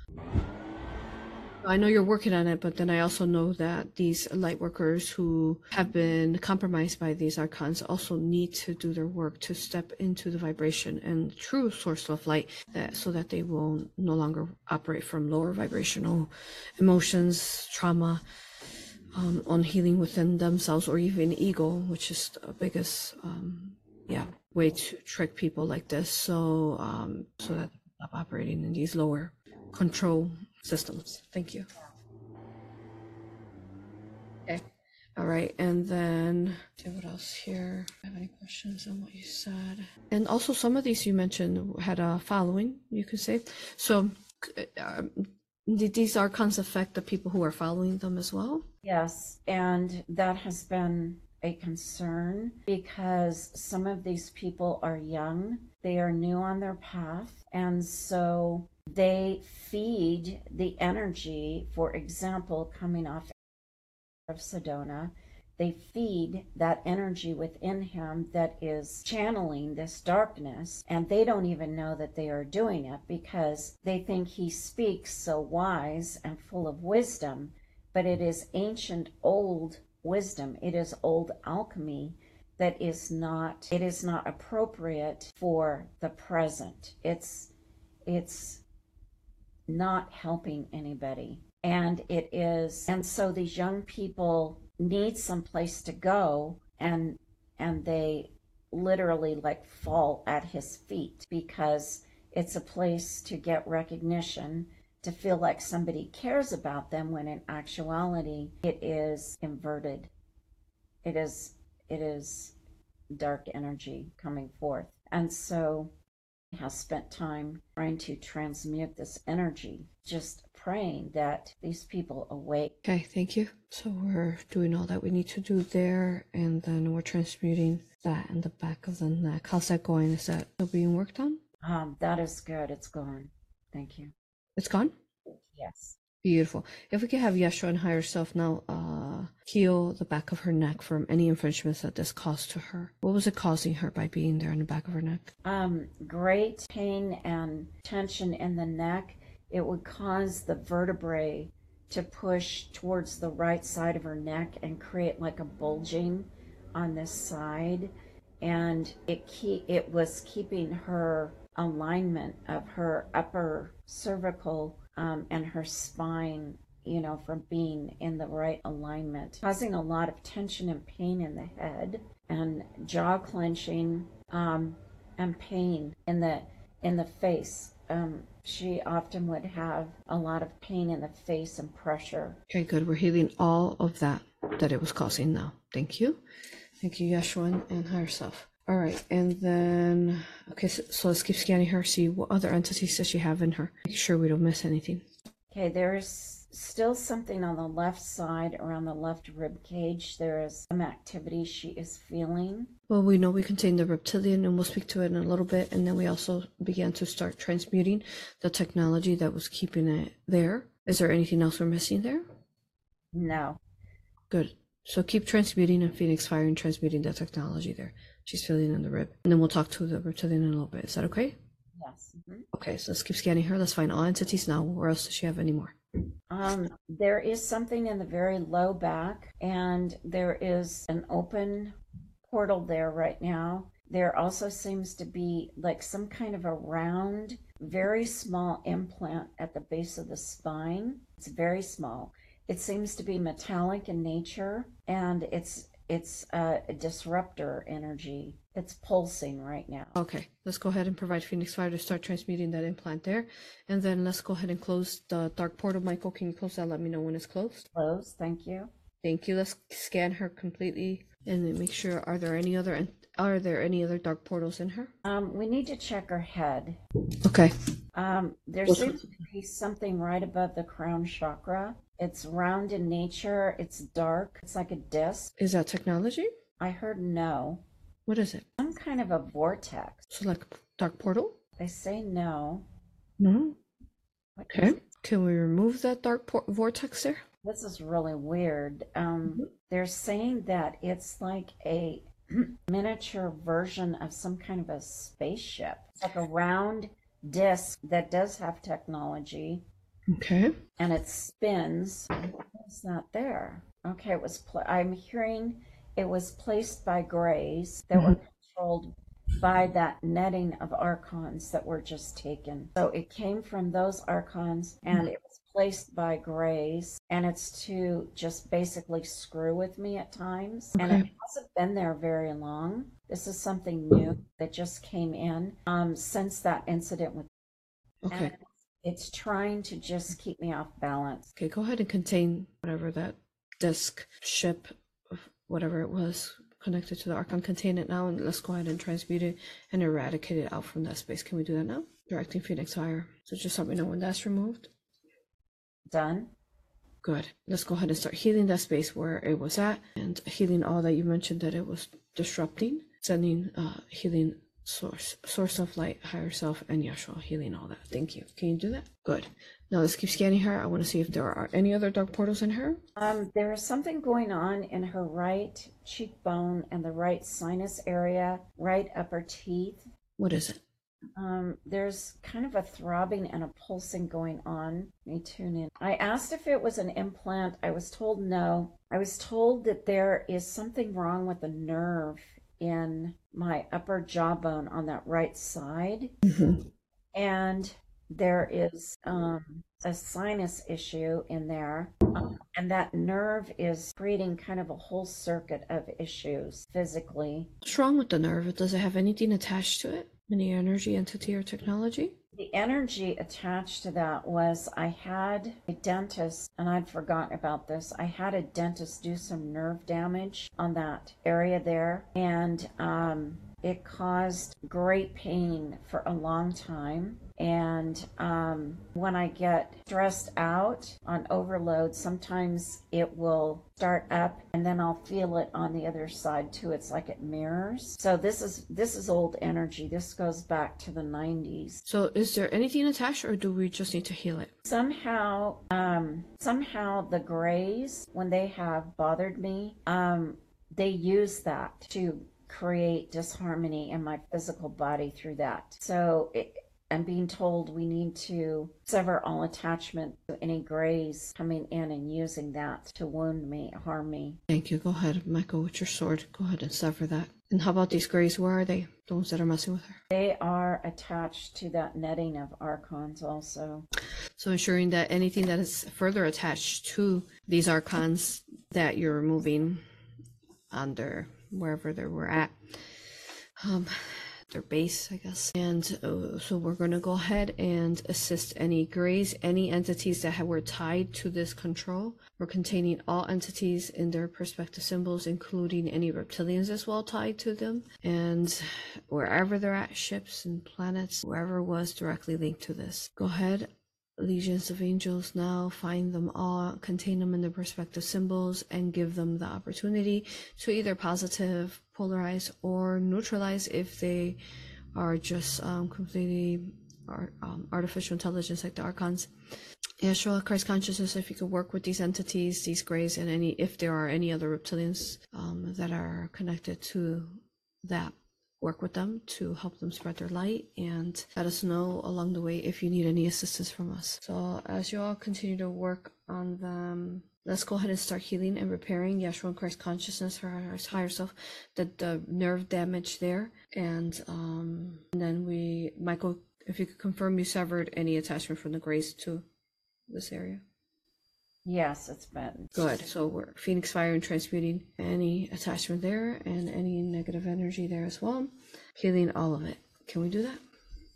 I know you're working on it, but then I also know that these light workers who have been compromised by these archons also need to do their work to step into the vibration and true source of light that, so that they will no longer operate from lower vibrational emotions, trauma, um, on healing within themselves or even ego, which is the biggest, um, yeah, way to trick people like this. So, um, so that operating in these lower control systems. Thank you. Okay. All right. And then, okay, what else here? Have any questions on what you said? And also, some of these you mentioned had a following, you could say. So, um, did these archons affect the people who are following them as well? Yes. And that has been a concern because some of these people are young, they are new on their path. And so they feed the energy, for example, coming off of Sedona, they feed that energy within him that is channeling this darkness, and they don't even know that they are doing it because they think he speaks so wise and full of wisdom, but it is ancient old wisdom, it is old alchemy that is not it is not appropriate for the present. It's it's not helping anybody. And it is, and so these young people need some place to go and, and they literally like fall at his feet because it's a place to get recognition, to feel like somebody cares about them when in actuality it is inverted. It is, it is dark energy coming forth. And so has spent time trying to transmute this energy, just praying that these people awake. Okay, thank you. So we're doing all that we need to do there, and then we're transmuting that in the back of the neck. How's that going? Is that still being worked on? Um, that is good. It's gone. Thank you. It's gone? Yes. Beautiful. If we could have Yeshua and higher self now uh, heal the back of her neck from any infringements that this caused to her. What was it causing her by being there in the back of her neck? Um, great pain and tension in the neck. It would cause the vertebrae to push towards the right side of her neck and create like a bulging on this side. And it keep it was keeping her alignment of her upper cervical um, and her spine, you know, from being in the right alignment, causing a lot of tension and pain in the head and jaw clenching um, and pain in the in the face. Um, she often would have a lot of pain in the face and pressure. Okay, good. We're healing all of that that it was causing now. Thank you. Thank you, Yeshua and higher self. All right, and then okay, so, so let's keep scanning her. See what other entities does she have in her. Make sure we don't miss anything. Okay, there's still something on the left side around the left rib cage. There is some activity she is feeling. Well, we know we contain the reptilian, and we'll speak to it in a little bit. And then we also began to start transmuting the technology that was keeping it there. Is there anything else we're missing there? No. Good. So keep transmuting and Phoenix Fire and transmuting the technology there. She's feeling in the rib. And then we'll talk to the reptilian in a little bit. Is that okay? Yes. Mhm. Okay, so let's keep scanning her. Let's find all entities now. Where else does she have any more? Um, there is something in the very low back, and there is an open portal there right now. There also seems to be like some kind of a round, very small implant at the base of the spine. It's very small. It seems to be metallic in nature, and it's it's a disruptor energy. It's pulsing right now. Okay, let's go ahead and provide Phoenix Fire to start transmuting that implant there. And then let's go ahead and close the dark portal. Michael, can you close that? Let me know when it's closed. Close. Thank you. Thank you. Let's scan her completely and then make sure are there any other are there any other dark portals in her? Um, we need to check her head. Okay. Um, there What's seems to be something right above the crown chakra. It's round in nature. It's dark. It's like a disc. Is that technology? I heard no. What is it? Some kind of a vortex. So like a dark portal? They say no. No. What Okay. Can we remove that dark por- vortex there? This is really weird. Um, they're saying that it's like a [clears throat] miniature version of some kind of a spaceship. It's like a round disc that does have technology Okay. and it spins. It's not there. Okay, it was. Pl- I'm hearing it was placed by grays that were mm-hmm. controlled by that netting of archons that were just taken. So it came from those archons and mm-hmm. it was placed by grays, and it's to just basically screw with me at times. And it hasn't been there very long. This is something new that just came in um, since that incident with Okay. and it's trying to just keep me off balance. Okay, go ahead and contain whatever that disk, ship, whatever it was connected to the Archon. Contain it now, and let's go ahead and transmute it and eradicate it out from that space. Can we do that now? Directing Phoenix Fire. So just let me know when that's removed. Done. Good. Let's go ahead and start healing that space where it was at and healing all that you mentioned that it was disrupting, sending uh, healing source, source of light, higher self, and Yeshua, healing all that. Thank you. Can you do that? Good. Now let's keep scanning her. I want to see if there are any other dark portals in her. Um, there is something going on in her right cheekbone and the right sinus area, right upper teeth. What is it? Um, there's kind of a throbbing and a pulsing going on. Let me tune in. I asked if it was an implant. I was told no. I was told that there is something wrong with the nerve in my upper jawbone on that right side. and there is um, a sinus issue in there, um, and that nerve is creating kind of a whole circuit of issues physically. What's wrong with the nerve? Does it have anything attached to it? Any energy, entity, or technology? The energy attached to that was I had a dentist, and I'd forgotten about this. I had a dentist do some nerve damage on that area there, and um, it caused great pain for a long time. And um, when I get stressed out on overload, sometimes it will start up and then I'll feel it on the other side too. It's like it mirrors. So this is this is old energy. This goes back to the 90s. So, is there anything attached, or do we just need to heal it? Somehow, um, somehow the grays, when they have bothered me, um, they use that to create disharmony in my physical body through that. So it, I'm being told we need to sever all attachment to any grays coming in and using that to wound me, harm me. Thank you. Go ahead, Michael, with your sword. Go ahead and sever that. And how about these grays? Where are they? The ones that are messing with her. They are attached to that netting of archons also. So ensuring that anything that is further attached to these archons that you're removing under wherever they were at, um, their base, I guess. And uh, so we're going to go ahead and assist any grays, any entities that were tied to this control. We're containing all entities in their perspective symbols, including any reptilians as well tied to them. And wherever they're at, ships and planets, wherever was directly linked to this. Go ahead, legions of angels now find them all contain them in their respective symbols and give them the opportunity to either positive polarize or neutralize if they are just um, completely um, artificial intelligence like the archons. Yeshua, Christ consciousness, if you could work with these entities, these grays, and any, if there are any other reptilians um, that are connected to that work with them to help them spread their light and let us know along the way if you need any assistance from us. So as you all continue to work on them, let's go ahead and start healing and repairing Yeshua and Christ consciousness for our higher self, the, the nerve damage there. And, um, and then we, Michael, if you could confirm you severed any attachment from the grays to this area. Yes, it's been. Good. So we're Phoenix Fire and transmuting any attachment there and any negative energy there as well. Healing all of it. Can we do that?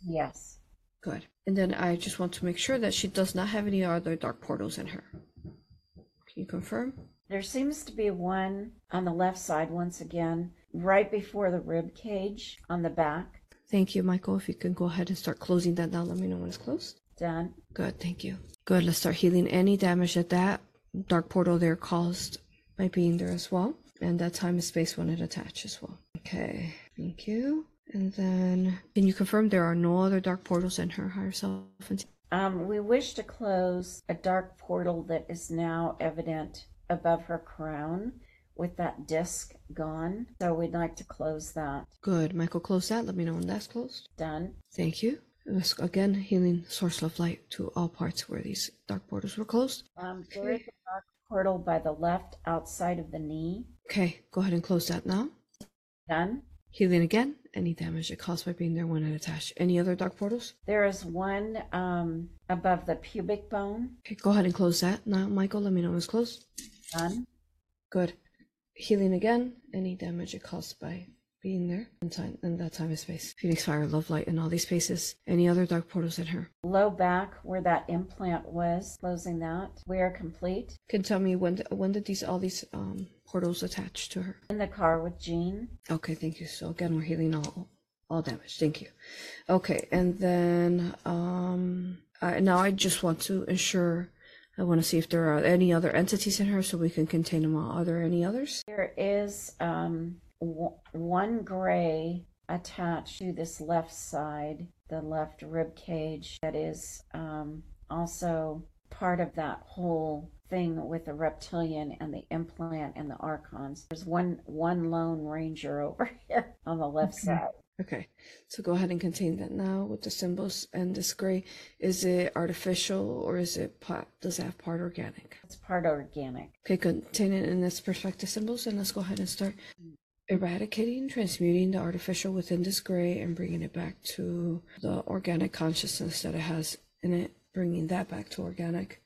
Yes. Good. And then I just want to make sure that she does not have any other dark portals in her. Can you confirm? There seems to be one on the left side once again, right before the rib cage on the back. Thank you, Michael. If you can go ahead and start closing that now, let me know when it's closed. Done. Good. Thank you. Good. Let's start healing any damage that that dark portal there caused by being there as well. And that time and space when it attached as well. Okay. Thank you. And then, can you confirm there are no other dark portals in her higher self? Um, we wish to close a dark portal that is now evident above her crown with that disc gone. So we'd like to close that. Good. Michael, close that. Let me know when that's closed. Done. Thank you. Let's again healing source of light to all parts where these dark portals were closed. Um, there is a dark portal by the left outside of the knee. Okay, go ahead and close that now. Done. Healing again. Any damage it caused by being there when it attached. Any other dark portals? There is one um, above the pubic bone. Okay, go ahead and close that now, Michael. Let me know when it's closed. Done. Good. Healing again. Any damage it caused by being there in time in that time and space. Phoenix fire, love light in all these spaces. Any other dark portals in her? Low back where that implant was, closing that. We are complete. Can tell me when when did these all these um portals attach to her? In the car with Jean. Okay, thank you. So again, we're healing all all damage. Thank you. Okay, and then um I, now I just want to ensure. I want to see if there are any other entities in her, so we can contain them all. Are there any others? There is um, one gray attached to this left side, the left rib cage, that is um, also part of that whole thing with the reptilian and the implant and the archons. There's one one lone ranger over [laughs] here on the left Okay. side. Okay, so go ahead and contain that now with the symbols and this gray. Is it artificial or is it part? Does it have part organic? It's part organic. Okay, contain it in this perspective symbols, and let's go ahead and start eradicating, transmuting the artificial within this gray and bringing it back to the organic consciousness that it has in it, bringing that back to organic.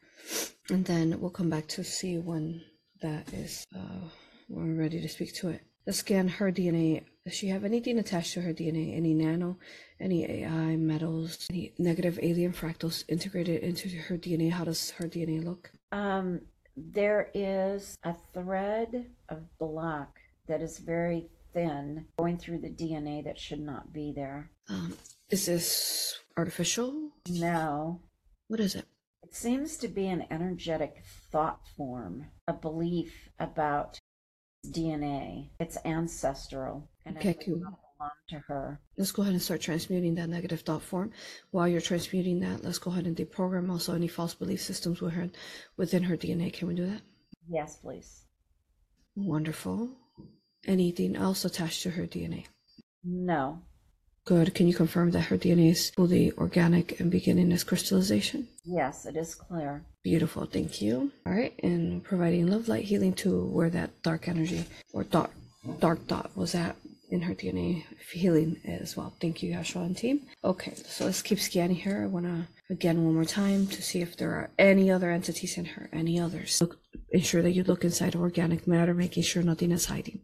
And then we'll come back to see when that is, uh, when we're ready to speak to it. Let's scan her DNA. Does she have anything attached to her DNA? Any nano, any AI, metals, any negative alien fractals integrated into her DNA? How does her DNA look? Um, there is a thread of black that is very thin, going through the DNA that should not be there. Um, is this artificial? No, What is it? it seems to be an energetic thought form, a belief about DNA. It's ancestral and Okay, cool. belong to her. Let's go ahead and start transmuting that negative thought form. While you're transmuting that, let's go ahead and deprogram also any false belief systems her, within her DNA. Can we do that? Yes, please. Wonderful. Anything else attached to her DNA? No. Good. Can you confirm that her DNA is fully organic and beginning its crystallization? Yes, it is clear. Beautiful. Thank you. All right. And providing love, light, healing to where that dark energy or dark, dark dot was at in her DNA healing as well. Thank you, Yeshua and team. Okay. So let's keep scanning here. I want to again one more time to see if there are any other entities in her, any others. Look, ensure that you look inside organic matter, making sure nothing is hiding.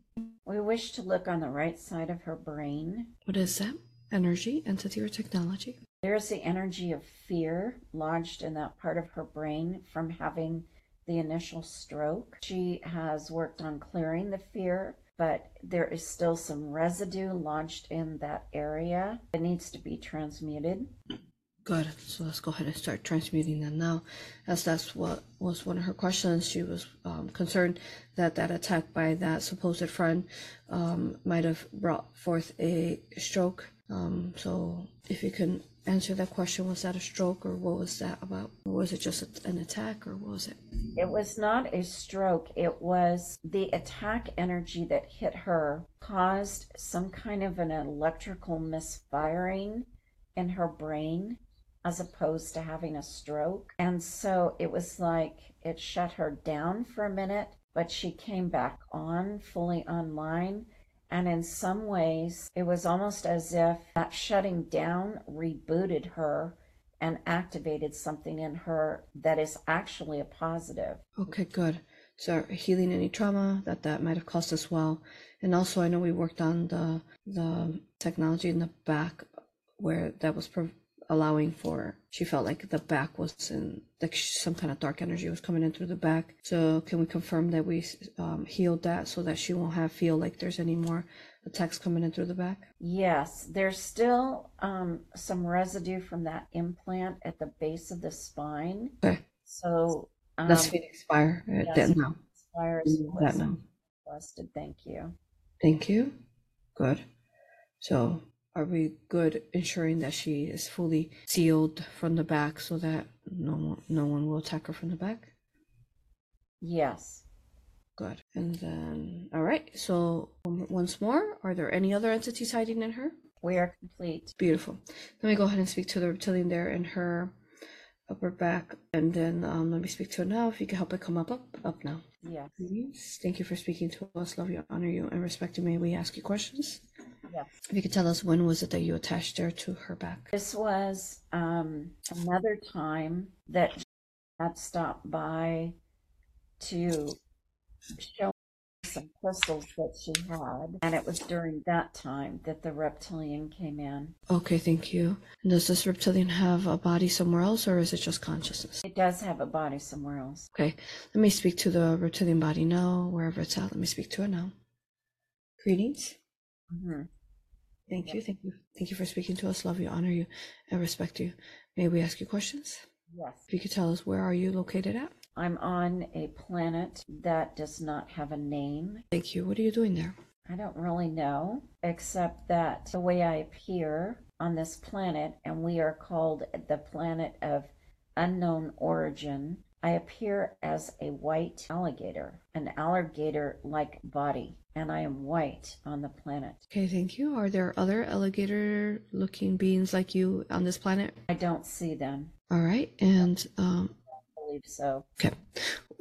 We wish to look on the right side of her brain. What is that? Energy, entity, or technology? There's the energy of fear lodged in that part of her brain from having the initial stroke. She has worked on clearing the fear, but there is still some residue lodged in that area that needs to be transmuted. Good. So let's go ahead and start transmuting that now, as that's what was one of her questions. She was um, concerned that that attack by that supposed friend um, might have brought forth a stroke. Um, so if you can answer that question, was that a stroke or what was that about? Or was it just an attack or what was it? It was not a stroke, it was the attack energy that hit her caused some kind of an electrical misfiring in her brain as opposed to having a stroke. And so it was like it shut her down for a minute, but she came back on fully online. And in some ways, it was almost as if that shutting down rebooted her and activated something in her that is actually a positive. Okay, good. So healing any trauma that that might have caused as well, and also I know we worked on the the technology in the back where that was allowing for. She felt like the back was in like some kind of dark energy was coming in through the back. So can we confirm that we um, healed that so that she won't have feel like there's any more attacks coming in through the back? Yes, there's still um, some residue from that implant at the base of the spine. Okay, So um, that's Phoenix Fire. Yes, that now. That now. Thank you. Thank you. Good. So, are we good ensuring that she is fully sealed from the back so that no one, no one will attack her from the back? Yes. Good. And then, all right. So, once more, are there any other entities hiding in her? We are complete. Beautiful. Let me go ahead and speak to the reptilian there in her upper back, and then um, let me speak to her now. If you can help it come up, up, up now. Yes. Please. Thank you for speaking to us. Love you, honor you, and respect you. May we ask you questions? Yes. If you could tell us when was it that you attached her to her back? This was um, another time that had stopped by to show some crystals that she had. And it was during that time that the reptilian came in. Okay, thank you. And does this reptilian have a body somewhere else, or is it just consciousness? It does have a body somewhere else. Okay, let me speak to the reptilian body now, wherever it's at. Let me speak to it now. Greetings. hmm Thank you, thank you. Thank you for speaking to us. Love you, honor you, and respect you. May we ask you questions? Yes. If you could tell us where are you located at? I'm on a planet that does not have a name. Thank you. What are you doing there? I don't really know, except that the way I appear on this planet, and we are called the planet of unknown origin, I appear as a white alligator, an alligator like body, and I am white on the planet. Okay, thank you. Are there other alligator looking beings like you on this planet? I don't see them. All right, and um, believe so. Okay.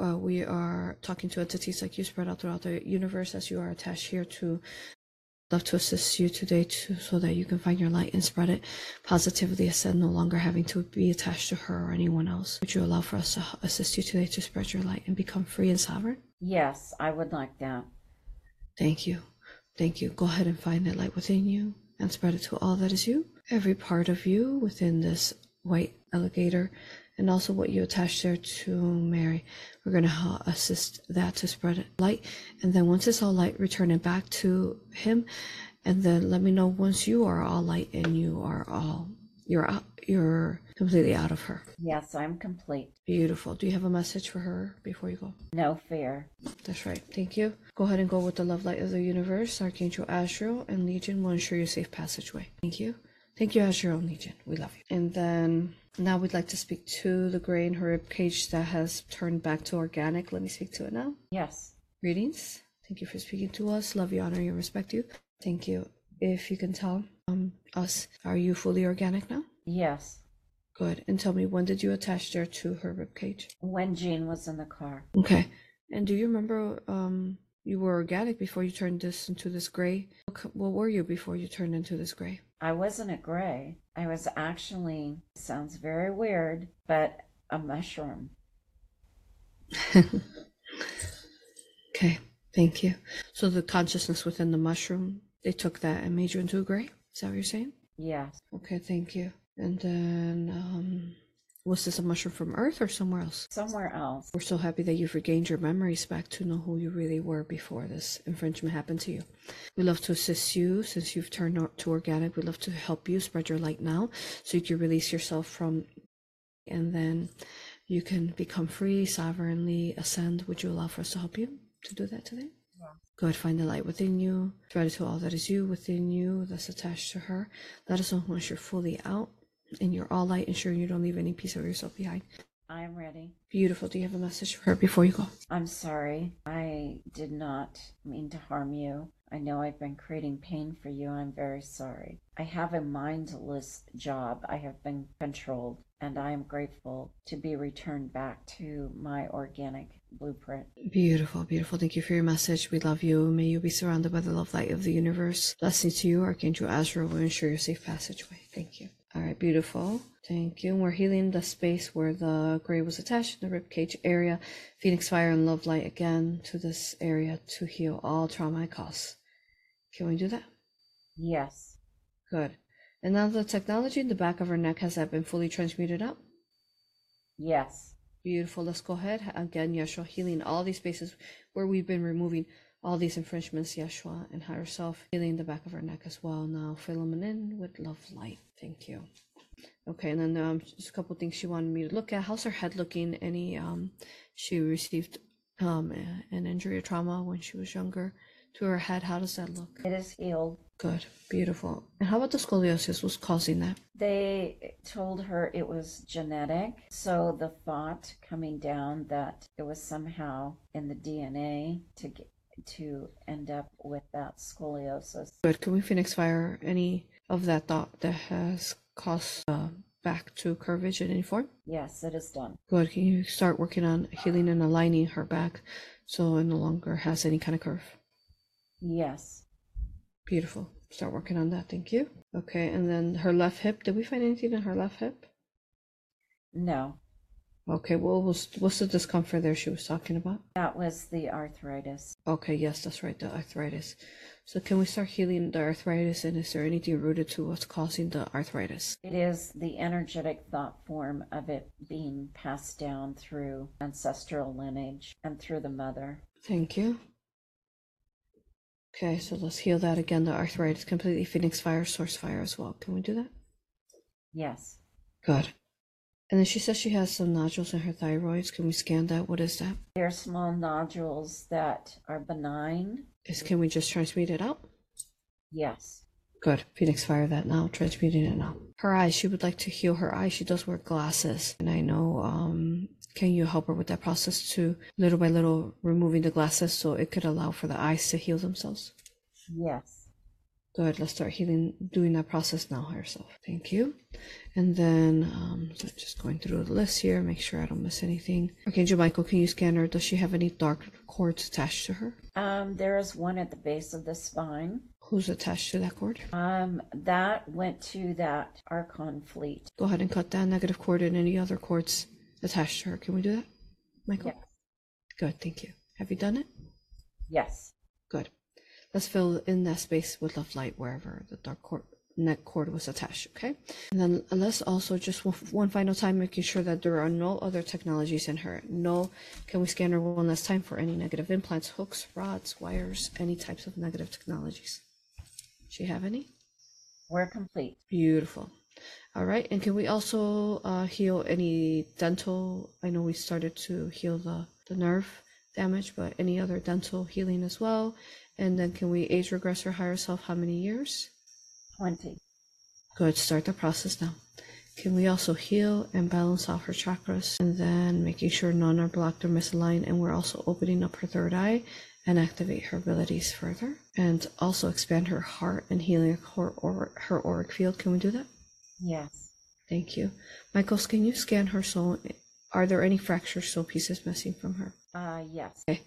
Uh, we are talking to entities like you spread out throughout the universe as you are attached here to love to assist you today to, so that you can find your light and spread it positively ascend no longer having to be attached to her or anyone else. Would you allow for us to assist you today to spread your light and become free and sovereign? Yes, I would like that. thank you. Thank you. Go ahead and find that light within you and spread it to all that is you. Every part of you within this white alligator and also what you attach there to Mary. We're going to uh, assist that to spread light. And then once it's all light, return it back to Him. And then let me know once you are all light and you are all, you're out, you're completely out of her. Yes, I'm complete. Beautiful. Do you have a message for her before you go? No fear. That's right. Thank you. Go ahead and go with the love light of the universe. Archangel Azrael and Legion will ensure your safe passageway. Thank you. Thank you, and Legion. We love you. And then now we'd like to speak to the gray in her rib cage that has turned back to organic. Let me speak to it now. Yes. Greetings. Thank you for speaking to us. Love you, honor you, respect you. Thank you. If you can tell um, us, are you fully organic now? Yes. Good. And tell me, when did you attach there to her rib cage? When Jean was in the car. Okay. And do you remember um, you were organic before you turned this into this gray? What were you before you turned into this gray? I wasn't a gray. I was actually, sounds very weird, but a mushroom. [laughs] okay, thank you. So the consciousness within the mushroom, they took that and made you into a gray? Is that what you're saying? Yes. Okay, thank you. And then, um, was this a mushroom from Earth or somewhere else? Somewhere else. We're so happy that you've regained your memories back to know who you really were before this infringement happened to you. We love to assist you since you've turned to organic. We love to help you spread your light now so you can release yourself from, and then you can become free, sovereignly ascend. Would you allow for us to help you to do that today? Go ahead, find the light within you, spread it to all that is you within you that's attached to her. Let us know once you're fully out and you're all light, ensuring you don't leave any piece of yourself behind. I'm ready. Beautiful. Do you have a message for her before you go? I'm sorry. I did not mean to harm you. I know I've been creating pain for you. I'm very sorry. I have a mindless job. I have been controlled, and I am grateful to be returned back to my organic blueprint. Beautiful, beautiful. Thank you for your message. We love you. May you be surrounded by the love light of the universe. Blessings to you. Archangel Azrael will ensure your safe passageway. Thank you. All right, beautiful. Thank you. We're healing the space where the gray was attached in the ribcage area. Phoenix fire and love light again to this area to heal all trauma and cause. Can we do that? Yes. Good. And now the technology in the back of her neck has that been fully transmuted up? Yes. Beautiful. Let's go ahead. Again, Yeshua, healing all these spaces where we've been removing all these infringements, Yeshua, and higher self, healing the back of her neck as well. Now fill them in with love light. Thank you. Okay, and then um, just a couple things she wanted me to look at. How's her head looking? Any um, she received um an injury or trauma when she was younger to her head. How does that look? It is healed. Good, beautiful. And how about the scoliosis? What's causing that? They told her it was genetic. So the thought coming down that it was somehow in the DNA to get to end up with that scoliosis. Good. Can we phoenix fire any of that thought that has caused uh, back to curvage in any form? Yes, it is done. Good. Can you start working on healing and aligning her back so it no longer has any kind of curve? Yes. Beautiful. Start working on that. Thank you. Okay. And then her left hip. Did we find anything in her left hip? No. Okay. What was what's the discomfort there she was talking about? That was the arthritis. Okay. Yes, that's right. The arthritis. So can we start healing the arthritis? And is there anything rooted to what's causing the arthritis? It is the energetic thought form of it being passed down through ancestral lineage and through the mother. Thank you. Okay, so let's heal that again. The arthritis completely phoenix fire, source fire as well. Can we do that? Yes. Good. And then she says she has some nodules in her thyroids. Can we scan that? What is that? They're small nodules that are benign. Is can we just transmute it out? Yes. Good. Phoenix fire that now. Transmuting it now. Her eyes. She would like to heal her eyes. She does wear glasses, and I know. Um, can you help her with that process to little by little removing the glasses so it could allow for the eyes to heal themselves? Yes. Good. Let's start healing, doing that process now herself. Thank you. And then, um, so just going through the list here, make sure I don't miss anything. Archangel Michael, can you scan her? Does she have any dark cords attached to her? Um, there is one at the base of the spine. Who's attached to that cord? Um, that went to that Archon fleet. Go ahead and cut that negative cord and any other cords attached to her. Can we do that, Michael? Yes. Good. Thank you. Have you done it? Yes. Good. Let's fill in that space with love light wherever the dark cord neck cord was attached. Okay. And then let's also just one, one final time making sure that there are no other technologies in her. No, can we scan her one last time for any negative implants, hooks, rods, wires, any types of negative technologies? She have any? We're complete. Beautiful. All right. And can we also uh, heal any dental? I know we started to heal the, the nerve damage, but any other dental healing as well? And then can we age regress her higher self how many years? 20. Good. Start the process now. Can we also heal and balance out her chakras and then making sure none are blocked or misaligned? And we're also opening up her third eye and activate her abilities further and also expand her heart and healing her, or, her auric field. Can we do that? Yes. Thank you. Michaels, can you scan her soul? Are there any fractured soul pieces missing from her? Uh, yes. Okay.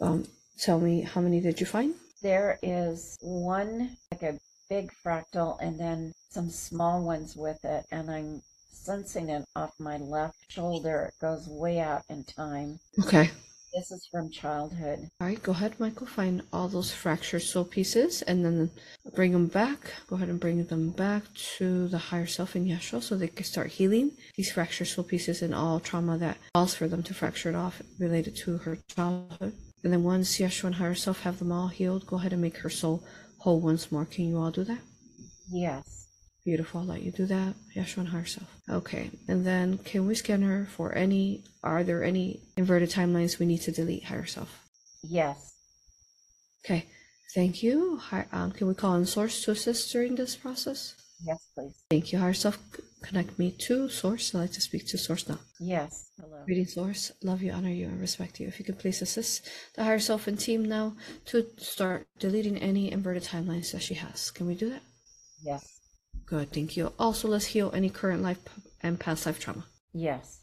Um, tell me, how many did you find? There is one, like a big fractal, and then some small ones with it. And I'm sensing it off my left shoulder. It goes way out in time. Okay. This is from childhood. All right, go ahead, Michael. Find all those fractured soul pieces and then bring them back. Go ahead and bring them back to the higher self in Yeshua so they can start healing these fractured soul pieces and all trauma that calls for them to fracture it off related to her childhood. And then once Yeshua and higher self have them all healed, go ahead and make her soul whole once more. Can you all do that? Yes. Beautiful. I'll let you do that. Yeshua and higher self. Okay. And then can we scan her for any, are there any inverted timelines we need to delete higher self? Yes. Okay, thank you. Hi, um, can we call on Source to assist during this process? Yes, please. Thank you. Higher Self, connect me to Source. I'd like to speak to Source now. Yes. Hello. Reading Source, love you, honor you, and respect you. If you could please assist the Higher Self and team now to start deleting any inverted timelines that she has. Can we do that? Yes. Good, thank you. Also, let's heal any current life and past life trauma. Yes.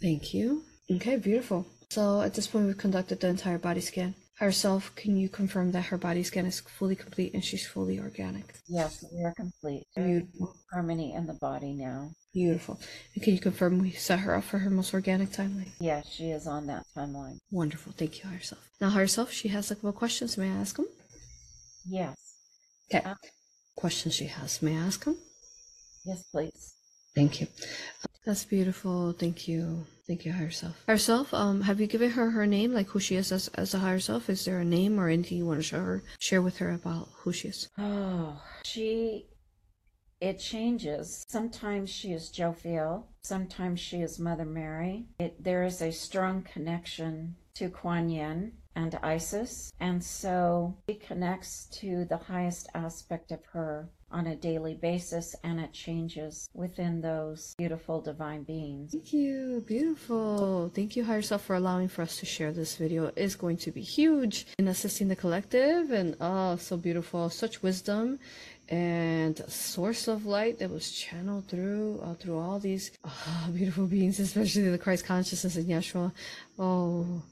Thank you. Okay, beautiful. So at this point, we've conducted the entire body scan. Higher Self, can you confirm that her body scan is fully complete and she's fully organic? Yes. We are complete. Beautiful. Harmony in the body now. Beautiful. And can you confirm we set her up for her most organic timeline? Yes, she is on that timeline. Wonderful. Thank you, Higher Self. Now, herself, she has a couple questions. May I ask them? Yes. Okay. Uh, Questions she has. May I ask them? Yes, please. Thank you. That's beautiful. Thank you. Thank you, Higher Self. Higher Self, um, have you given her her name, like who she is as, as a Higher Self? Is there a name or anything you want to show her, share with her about who she is? Oh, she, it changes. Sometimes she is jovial. Sometimes she is Mother Mary. It, there is a strong connection to Kuan Yin and Isis. And so she connects to the highest aspect of her on a daily basis and it changes within those beautiful divine beings. Thank you. Beautiful. Thank you, Higher Self, for allowing for us to share this video. It is going to be huge in assisting the collective and oh, so beautiful. Such wisdom and source of light that was channeled through uh, through all these uh, [laughs] beautiful beings, especially the Christ consciousness in Yeshua. Oh,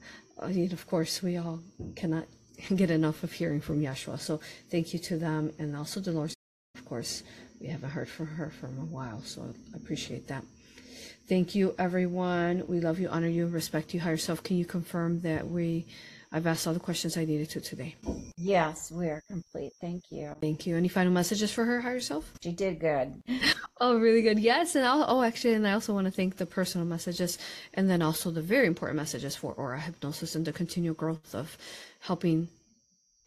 mean, of course, we all cannot [laughs] get enough of hearing from Yeshua. So thank you to them and also Dolores. Of course, we haven't heard from her for a while, so I appreciate that. Thank you, everyone. We love you, honor you, respect you, higher self. Can you confirm that we, I've asked all the questions I needed to today? Yes, we are complete. Thank you. Thank you. Any final messages for her, higher self? She did good. [laughs] Oh, really good. Yes, and I'll, oh, actually, and I also want to thank the personal messages, and then also the very important messages for aura hypnosis and the continual growth of helping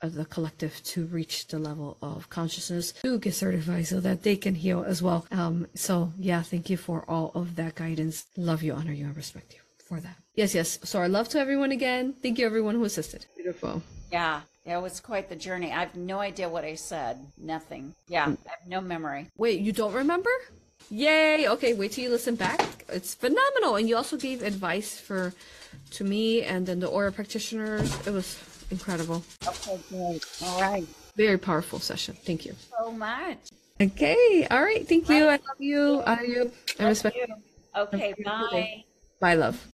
the collective to reach the level of consciousness to get certified so that they can heal as well. Um, so yeah, thank you for all of that guidance. Love you, honor you, and respect you for that. Yes, yes. So our love to everyone again. Thank you, everyone who assisted. Beautiful. Yeah, it was quite the journey. I have no idea what I said. Nothing. Yeah, I have no memory. Wait, you don't remember? Yay! Okay, wait till you listen back. It's phenomenal, and you also gave advice for to me and then the aura practitioners. It was incredible. Okay, great. All right. Very powerful session. Thank you. So much. Okay. All right. Thank you. I love you. I love you. I respect you. Okay, bye. Bye, love.